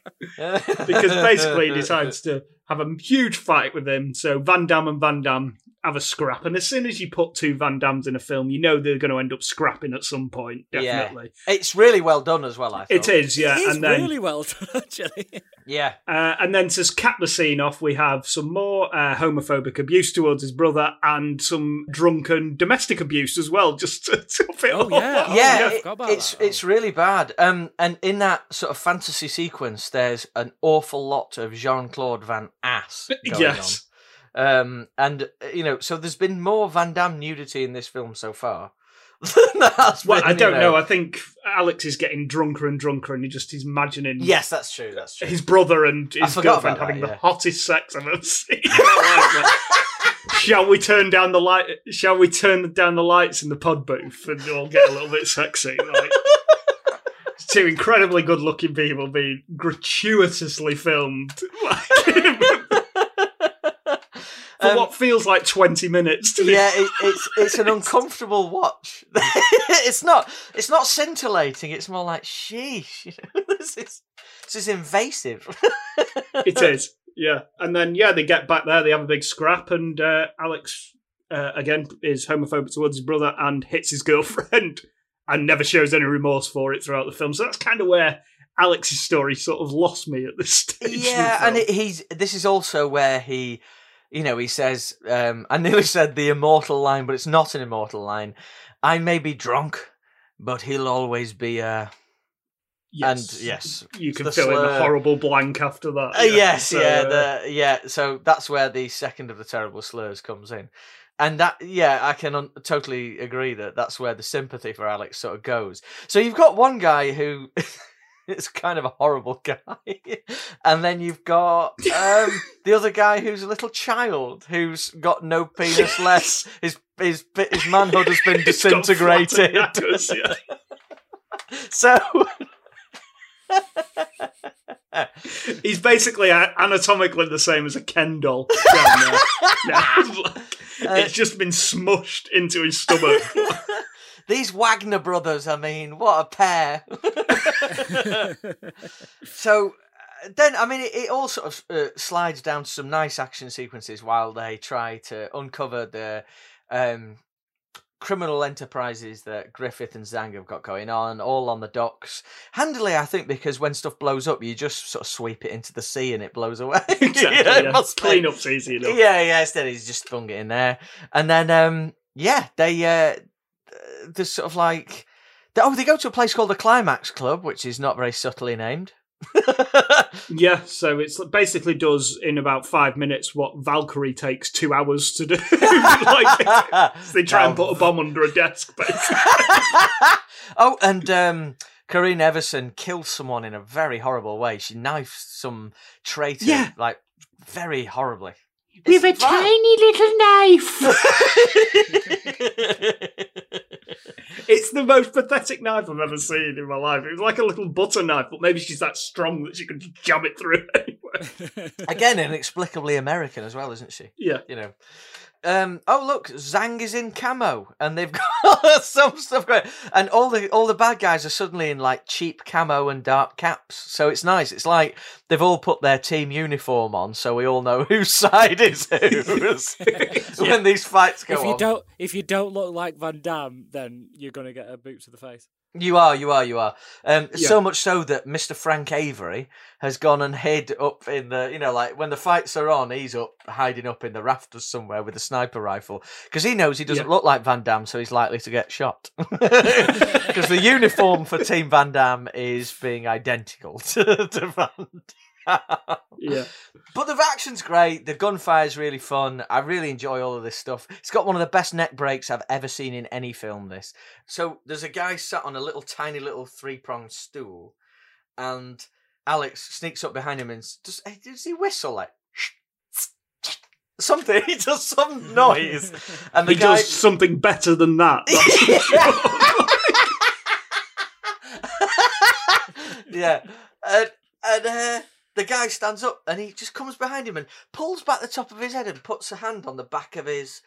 Because basically, he decides to have a huge fight with him. So Van Damme and Van Damme have a scrap, and as soon as you put two Van Dammes in a film, you know they're going to end up scrapping at some point. Yeah. Definitely, It's really well done as well. I thought. it is. Yeah, It is and then really well done, (laughs) actually. Yeah. Uh, and then to cap the scene off, we have some more uh, homophobic abuse towards his brother and some drunken domestic abuse as well, just to (laughs) top it Oh, all yeah. off. Oh, yeah, it- it's that. Oh. it's really bad. Um, and in that sort of fantasy sequence, there's an awful lot of Jean Claude Van Ass (laughs) going Yes. on. Um, and uh, you know, so there's been more Van Damme nudity in this film so far. (laughs) Well, been, I don't know. I think Alex is getting drunker and drunker, and he just he's imagining Yes, that's true. That's true. his brother and his girlfriend having that, the hottest sex I've ever (laughs) seen. in my life, like, Shall we turn down the light? Shall we turn down the lights in the pod booth and all get a little bit sexy? Like two incredibly good-looking people being gratuitously filmed, (laughs) like, for Um, what feels like twenty minutes. To yeah, it, it's it's an uncomfortable watch. (laughs) it's not it's not scintillating. It's more like sheesh. You know, (laughs) this is this is invasive. (laughs) it is. Yeah, and then yeah, they get back there. They have a big scrap, and uh, Alex uh, again is homophobic towards his brother and hits his girlfriend, and never shows any remorse for it throughout the film. So that's kind of where Alex's story sort of lost me at this stage. Yeah, and it, he's this is also where he, you know, he says, um, I nearly said the immortal line, but it's not an immortal line. I may be drunk, but he'll always be. Uh, and yes, you can the fill in slur. a horrible blank after that. Uh, yes, So, yeah, uh, the, yeah. So that's where the second of the terrible slurs comes in, and that, yeah, I can un- totally agree that that's where the sympathy for Alex sort of goes. So you've got one guy who (laughs) (laughs) is kind of a horrible guy, (laughs) and then you've got um, the other guy who's a little child who's got no penis (laughs) left. His his his manhood has been It's disintegrated. knackers, yeah. so. He's basically anatomically the same as a Ken doll. Yeah. it's just been smushed into his stomach. These Wagner brothers, I mean, what a pair. (laughs) so uh, then, I mean, it, it all sort of uh, slides down to some nice action sequences while they try to uncover the um, criminal enterprises that Griffith and Zhang have got going on, all on the docks. Handily, I think, because when stuff blows up, you just sort of sweep it into the sea and it blows away. exactly. (laughs) You know, yeah. must Cleanup's easy enough. yeah, yeah. Instead, he's just thung it in there, and then um, yeah, they uh, there's sort of like oh, they go to a place called the Climax Club, which is not very subtly named. (laughs) Yeah, so it's basically does in about five minutes what Valkyrie takes two hours to do. (laughs) like (laughs) they try and put a bomb under a desk, basically. oh, and um, Corinne Everson kills someone in a very horrible way. She knifes some traitor, Yeah. like very horribly. With a It's vile. tiny little knife. It's the most pathetic knife I've ever seen in my life. It was like a little butter knife, but maybe she's that strong that she can just jam it through (laughs) anyway. Again, inexplicably American as well, isn't she? Yeah. You know. Um, oh look, Zhang is in camo, and they've (laughs) got some stuff going, and all the all the bad guys are suddenly in like cheap camo and dark caps. So it's nice. It's like they've all put their team uniform on, so we all know (laughs) whose side is (laughs) whose when these fights go if you on. don't, if you don't look like Van Damme, then you're gonna get a boot to the face. You are, you are, you are. Um, Yeah. So much so that Mr. Frank Avery has gone and hid up in the, you know, like when the fights are on, he's up hiding up in the rafters somewhere with a sniper rifle because he knows he doesn't Yeah. look like Van Damme, so he's likely to get shot. (laughs) Because the uniform for Team Van Damme is being identical (laughs) to, to Van Damme. Yeah. But the action's great. The gunfire's really fun. I really enjoy all of this stuff. It's got one of the best neck breaks I've ever seen in any film. This. So there's a guy sat on a little tiny little three pronged stool, and Alex sneaks up behind him and does, eh, does he whistle like? (laughs) something. He does some (laughs) noise, and the he guy does something better than that. (laughs) yeah, and and uh, the guy stands up and he just comes behind him and pulls back the top of his head and puts a hand on the back of his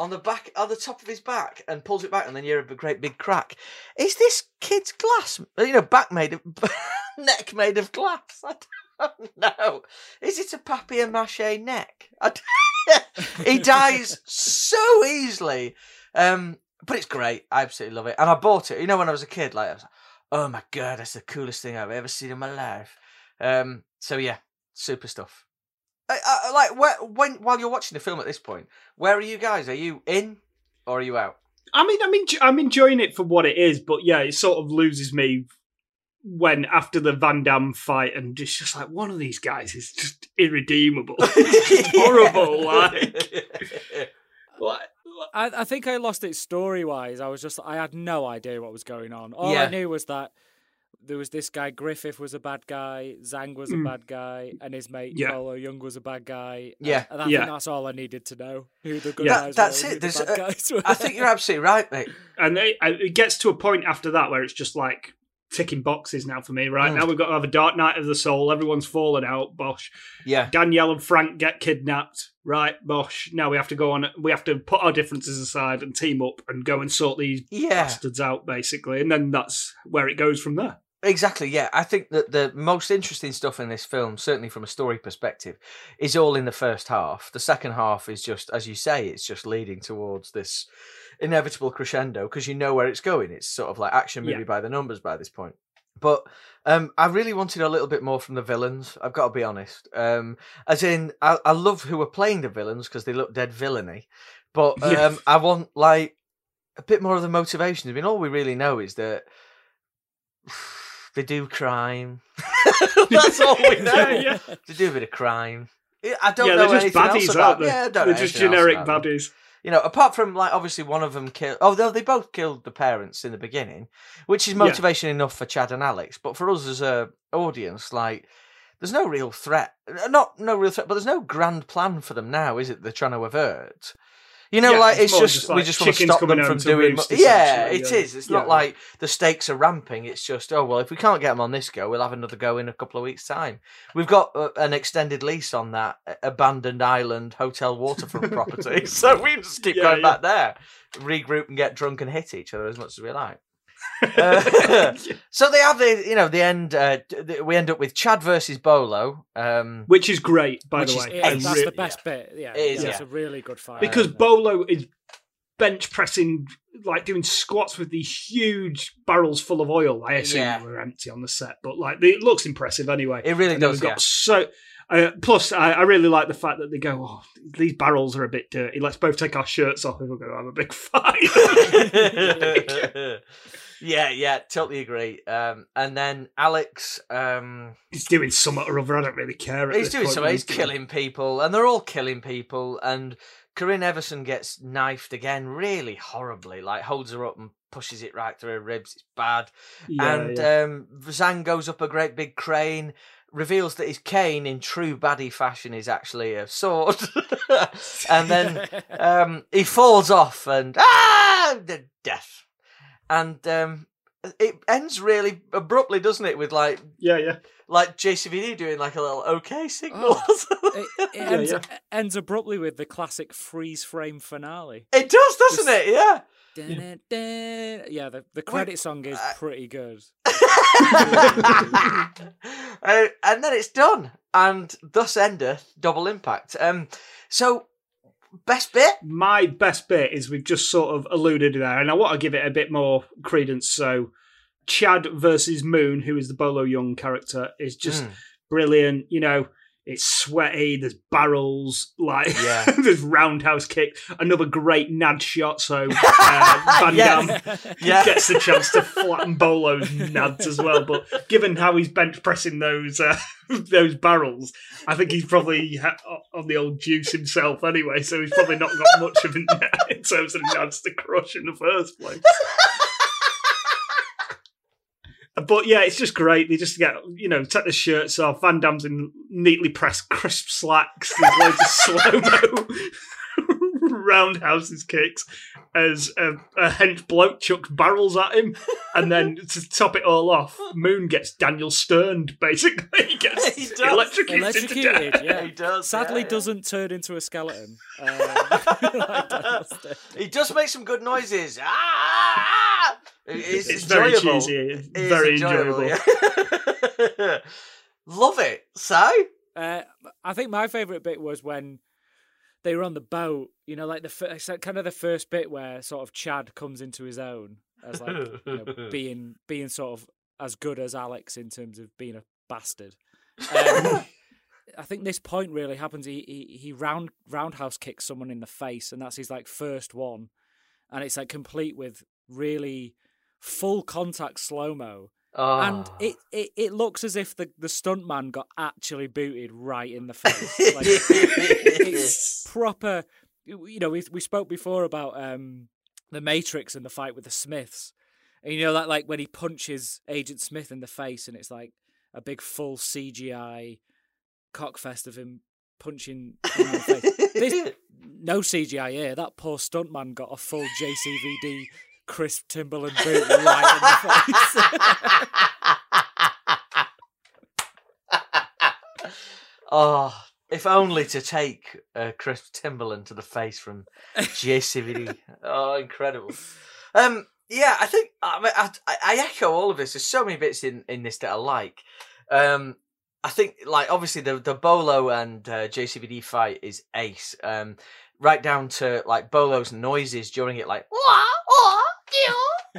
on the back on the top of his back and pulls it back and then you hear a great big crack. Is this kid's glass? You know, back made of (laughs) neck made of glass. I don't know. Is it a papier mache neck? (laughs) He dies so easily. Um, but it's great. I absolutely love it. And I bought it. You know, when I was a kid, like I was like, oh my god, that's the coolest thing I've ever seen in my life. Um, so yeah, super stuff. I, I, like where, when while you're watching the film at this point, where are you guys? Are you in or are you out? I mean, I'm enj- I'm enjoying it for what it is, but yeah, it sort of loses me when after the Van Damme fight, and it's just like one of these guys is just irredeemable. (laughs) it's (laughs) horrible. Like, (laughs) like, I, I think I lost it story wise. I was just I had no idea what was going on. All Yeah. I knew was that there was this guy Griffith was a bad guy, Zhang was a Mm. bad guy, and his mate Yeah. Bolo Yeung was a bad guy. Yeah. and I Yeah. think that's all I needed to know. Who the good Yeah, guys that's were, it. who There's the bad a- guys (laughs) were. I think you're absolutely right, mate. and it, it gets to a point after that where it's just like ticking boxes now for me. Right Mm. now we've got to have a Dark Night of the Soul. Everyone's fallen out. Bosh. Yeah, Danielle and Frank get kidnapped. Right, bosh. Now we have to go on. We have to put our differences aside and team up and go and sort these yeah, bastards out, basically. And then that's where it goes from there. exactly. Yeah, I think that the most interesting stuff in this film, certainly from a story perspective, is all in the first half. The second half is just, as you say, it's just leading towards this inevitable crescendo because you know where it's going. It's sort of like action movie Yeah. by the numbers by this point. But um, I really wanted a little bit more from the villains. I've got to be honest. Um, as in, I, I love who are playing the villains because they look dead villainy. But (laughs) um, Yeah. I want like a bit more of the motivation. I mean, all we really know is that (sighs) they do crime. (laughs) That's all we (laughs) know. Yeah. They do a bit of crime. I don't yeah, know they're just anything else baddies, about. aren't they? Yeah, I don't they're know just generic about them. You know, apart from like obviously one of them killed. Oh, they they both killed the parents in the beginning, which is motivation enough for Chad and Alex. But for us as a audience, like, there's no real threat. Not no real threat, but there's no grand plan for them now, is it? They're trying to avert. You know, Yeah, like it's it's just, just we just want to stop them from doing. roost, yeah, it yeah. is. It's not like the stakes are ramping. It's just oh well, if we can't get them on this go, we'll have another go in a couple of weeks' time. We've got uh, an extended lease on that uh, abandoned island hotel waterfront property, (laughs) so we just keep Yeah, going yeah. back there, regroup and get drunk and hit each other as much as we like. (laughs) Uh, (laughs) so they have the you know the end. Uh, we end up with Chad versus Bolo. Um, Which is great, by Which the is way. Yeah, that's re- the best bit. Yeah, It is, yeah, it's a really good fight. because isn't? Bolo is bench pressing, like doing squats with these huge barrels full of oil. I assume Yeah. they were empty on the set, but like it looks impressive anyway. it really And does. we've Yeah. got so. Uh, plus, I, I really like the fact that they go, "Oh, these barrels are a bit dirty. Let's both take our shirts off and we're going to have a big (laughs) fight." Yeah, yeah, totally agree. Um, and then Alex, um, he's doing something or other. I don't really care. He's doing something. He's killing people, and they're all killing people. And Corinne Everson gets knifed again, really horribly. Like holds her up and pushes it right through her ribs. It's bad. Yeah, and yeah. um, Zhang goes up a great big crane. Reveals that his cane, in true baddie fashion, is actually a sword, (laughs) and then (laughs) um, he falls off and ah, the death, and um, it ends really abruptly, doesn't it? With like yeah, yeah. like JCVD doing like a little okay signal. it, it (laughs) Yeah, ends, yeah. it ends abruptly with the classic freeze frame finale. it does, doesn't it? Yeah. Yeah, the, the credit song is pretty good. (laughs) uh, and then it's done, and thus endeth Double Impact. Um, so best bit. my best bit is we've just sort of alluded to there, and I want to give it a bit more credence. So, Chad versus Moon, who is the Bolo Yeung character, is just Mm. brilliant. You know, it's sweaty. There's barrels, like Yeah. (laughs) there's roundhouse kick. Another great nad shot. So uh, (laughs) Van Yes. Damme (laughs) Yeah. gets the chance to flatten Bolo's nads as well. But given how he's bench pressing those uh, those barrels, I think he's probably ha- on the old juice himself anyway. So he's probably not got much of it in terms of nads to crush in the first place. But yeah, it's just great. They just get, you know, take the shirts off. Van Damme's in neatly pressed crisp slacks. There's loads of slow mo (laughs) roundhouses kicks as a, a hench bloke chucks barrels at him. And then (laughs) to top it all off, Moon gets Daniel Sterned, basically. (laughs) He gets He does. electrocuted, Electrocuted, to death. yeah. He does, Sadly, yeah, yeah. doesn't turn into a skeleton. (laughs) Um, like Daniel Stern. he does make some good noises. Ah! It's, It's very enjoyable. cheesy. It's It is very enjoyable. yeah. Love it. So? Uh, I think my favourite bit was when they were on the boat. You know, like the fir- it's like kind of the first bit where sort of Chad comes into his own as like you know, (laughs) being being sort of as good as Alex in terms of being a bastard. Um, (laughs) I think this point really happens. He he, he round roundhouse kicks someone in the face, and that's his like first one, and it's like complete with really full contact slow mo. Oh. And it, it, it looks as if the, the stuntman got actually booted right in the (laughs) face. Like, it's proper. You know, we we spoke before about um, the Matrix and the fight with the Smiths, and you know that like when he punches Agent Smith in the face, and it's like a big full CGI cockfest of him punching him in the face. This, (laughs) no CGI here. That poor stuntman got a full JCVD crisp Timberland boot right in the face. (laughs) oh, if only to take uh, Chris Timberland to the face from JCVD. (laughs) oh, incredible. Um, yeah, I think I, mean, I, I echo all of this. There's so many bits in, in this that I like. Um, I think, like, obviously the the Bolo and uh, JCVD fight is ace. Um, right down to like Bolo's noises during it, like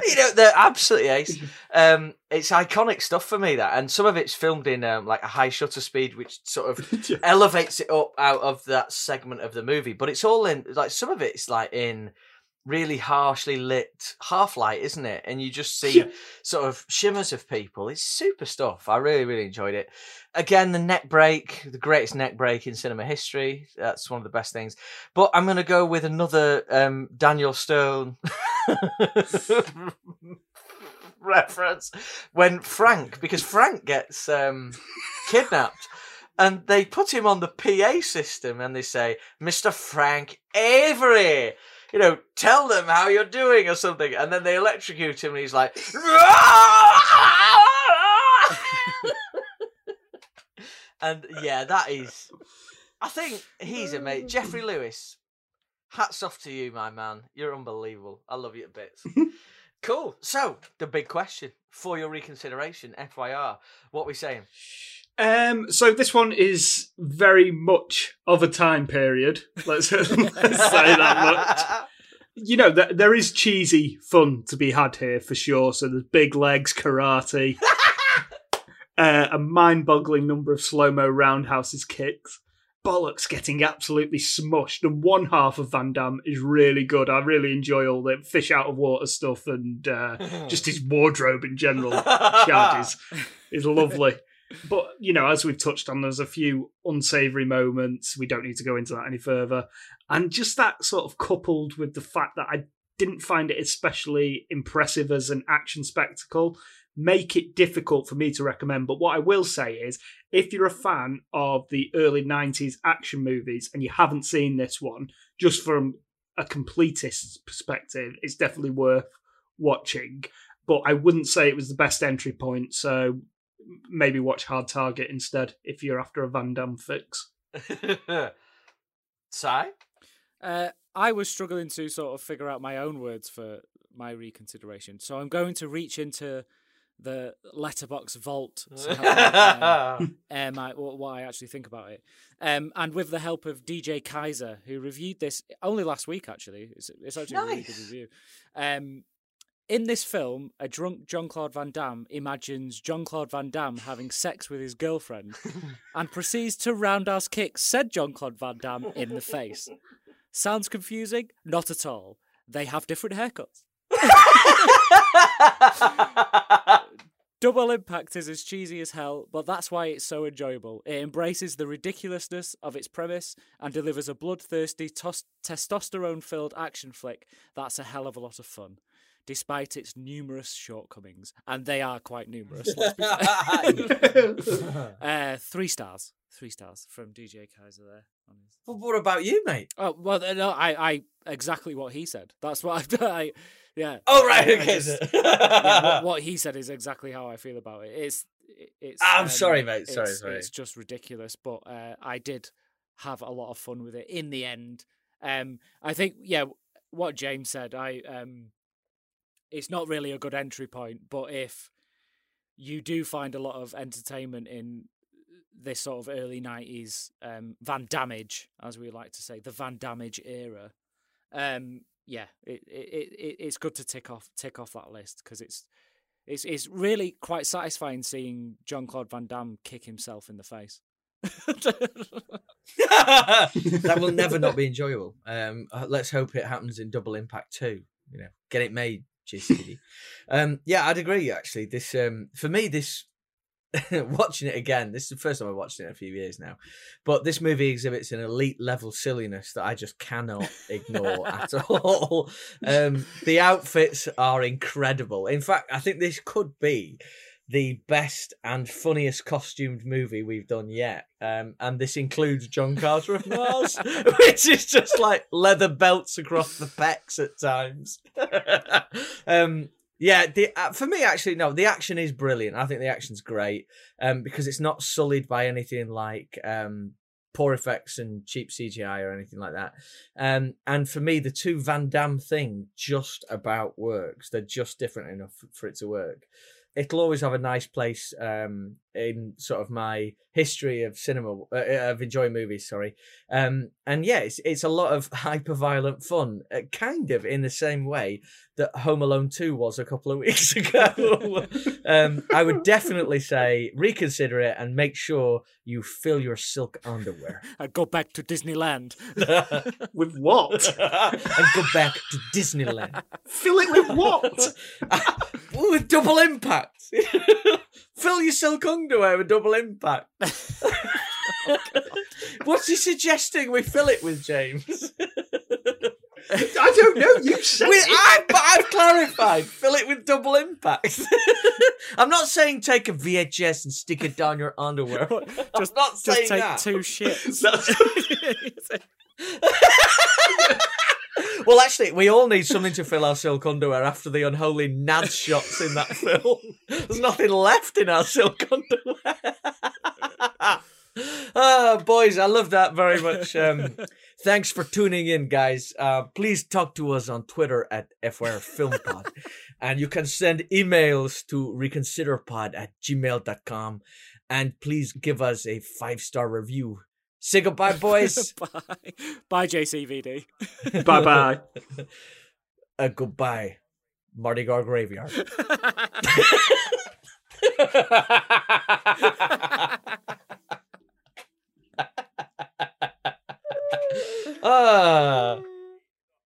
you know, they're absolutely ace. Um, it's iconic stuff for me that, and some of it's filmed in um, like a high shutter speed, which sort of (laughs) elevates it up out of that segment of the movie. But it's all in like some of it's like in really harshly lit half light, isn't it? And you just see Yeah. sort of shimmers of people. It's super stuff. I really, really enjoyed it. Again, the neck break, the greatest neck break in cinema history. That's one of the best things. But I'm going to go with another um, Daniel Stern (laughs) reference when Frank, because Frank gets um, kidnapped. And they put him on the PA system and they say, Mr. Frank Avery, you know, tell them how you're doing or something. And then they electrocute him and he's like, (laughs) and yeah, that is, I think he's a mate. Geoffrey Lewis, hats off to you, my man. You're unbelievable. I love you to bits. (laughs) cool. So, the big question for your reconsideration, FYR, what we saying? Um, so this one is very much of a time period. Let's, (laughs) let's say that much. You know, th- there is cheesy fun to be had here for sure. So there's big legs, karate, (laughs) uh, a mind-boggling number of slow-mo roundhouses kicks. Bollocks getting absolutely smushed, and one half of Van Damme is really good. I really enjoy all the fish out of water stuff and uh, (laughs) just his wardrobe in general. Chad is is lovely. But you know, as we've touched on, there's a few unsavory moments. We don't need to go into that any further. And just that sort of coupled with the fact that I didn't find it especially impressive as an action spectacle, make it difficult for me to recommend. But what I will say is, if you're a fan of the early '90s action movies and you haven't seen this one, just from a completist perspective, it's definitely worth watching. But I wouldn't say it was the best entry point. So maybe watch Hard Target instead if you're after a Van Damme fix. (laughs) Sai? Uh, I was struggling to sort of figure out my own words for my reconsideration, so I'm going to reach into the Letterboxd vault (laughs) to help me, um, air my, what, what I actually think about it. Um, and with the help of DJ Kaiser, who reviewed this only last week, actually, it's, it's actually a really good review. Um, in this film, a drunk Jean Claude Van Damme imagines Jean Claude Van Damme having sex with his girlfriend (laughs) and proceeds to roundhouse kick said Jean Claude Van Damme in the face. Sounds confusing? Not at all. They have different haircuts. (laughs) Double Impact is as cheesy as hell, but that's why it's so enjoyable. It embraces the ridiculousness of its premise and delivers a bloodthirsty, tos- testosterone filled action flick that's a hell of a lot of fun. despite its numerous shortcomings, and they are quite numerous. let's be fair. (laughs) uh, three stars. Three stars from DJ Kaiser there. Well, what about you, mate? Oh well, no, I, I exactly what he said. That's what I've (laughs) done. I, yeah. Oh, right, I- I okay. just- (laughs) yeah, what, what he said is exactly how I feel about it. It's, it's. I'm um, sorry, mate. Sorry, it's, sorry. It's just ridiculous, but uh, I did have a lot of fun with it in the end. Um, I think, yeah, what James said. I um, it's not really a good entry point, but if you do find a lot of entertainment in this sort of early 90s um, Van Damage, as we like to say, the Van Damage era. Um, yeah, it, it, it it's good to tick off tick off that list because it's it's it's really quite satisfying seeing Jean Claude Van Damme kick himself in the face. (laughs) that will never not be (laughs) enjoyable. Um, uh, let's hope it happens in Double Impact too. You know, get it made, JCD. (laughs) um, yeah, I'd agree. Actually, this um, for me, this (laughs) watching it again. This is the first time I've watched it in a few years now, but this movie exhibits an elite level silliness that I just cannot (laughs) ignore at all. Um, the outfits are incredible. In fact, I think this could be the best and funniest costumed movie we've done yet. Um, and this includes John Carter of (laughs) Mars, which is just like leather belts across the pecs at times. um, yeah, the, uh, for me, actually, no, the action is brilliant. I think the action's great um, because it's not sullied by anything like um, poor effects and cheap CGI or anything like that. Um, and for me, the two Van Damme thing just about works. They're just different enough for it to work it'll always have a nice place um, in sort of my history of cinema uh, of enjoying movies. Sorry, um, and yeah, it's it's a lot of (laughs) hyper violent fun, uh, kind of in the same way that Home Alone Two was a couple of (laughs) weeks ago. um, I would definitely say reconsider it and make sure you fill your silk underwear (laughs) I go back to Disneyland. With what? and go back to Disneyland. Fill it with what? with double impact. Fill your silk underwear with double impact. (laughs) (laughs) What's he suggesting we fill it with, James? I don't know. You said With, it. I, but I've clarified. Fill it with double impact. (laughs) I'm not saying take a VHS and stick it down your underwear. just I'm not just saying take that. two shits. Well, actually, we all need something to fill our silk underwear after the unholy nads shots in that film. There's nothing left in our silk underwear. oh, (laughs) boys, I love that very much. Um, thanks for tuning in, guys. Uh, please talk to us on Twitter at FWareFilmPod. and you can send emails to reconsiderpod at gmail.com. And please give us a five star review. Say goodbye, (laughs) boys. bye. Bye, JCVD. bye bye. A goodbye, Mardi Gras graveyard. (laughs) (laughs) Ah. uh.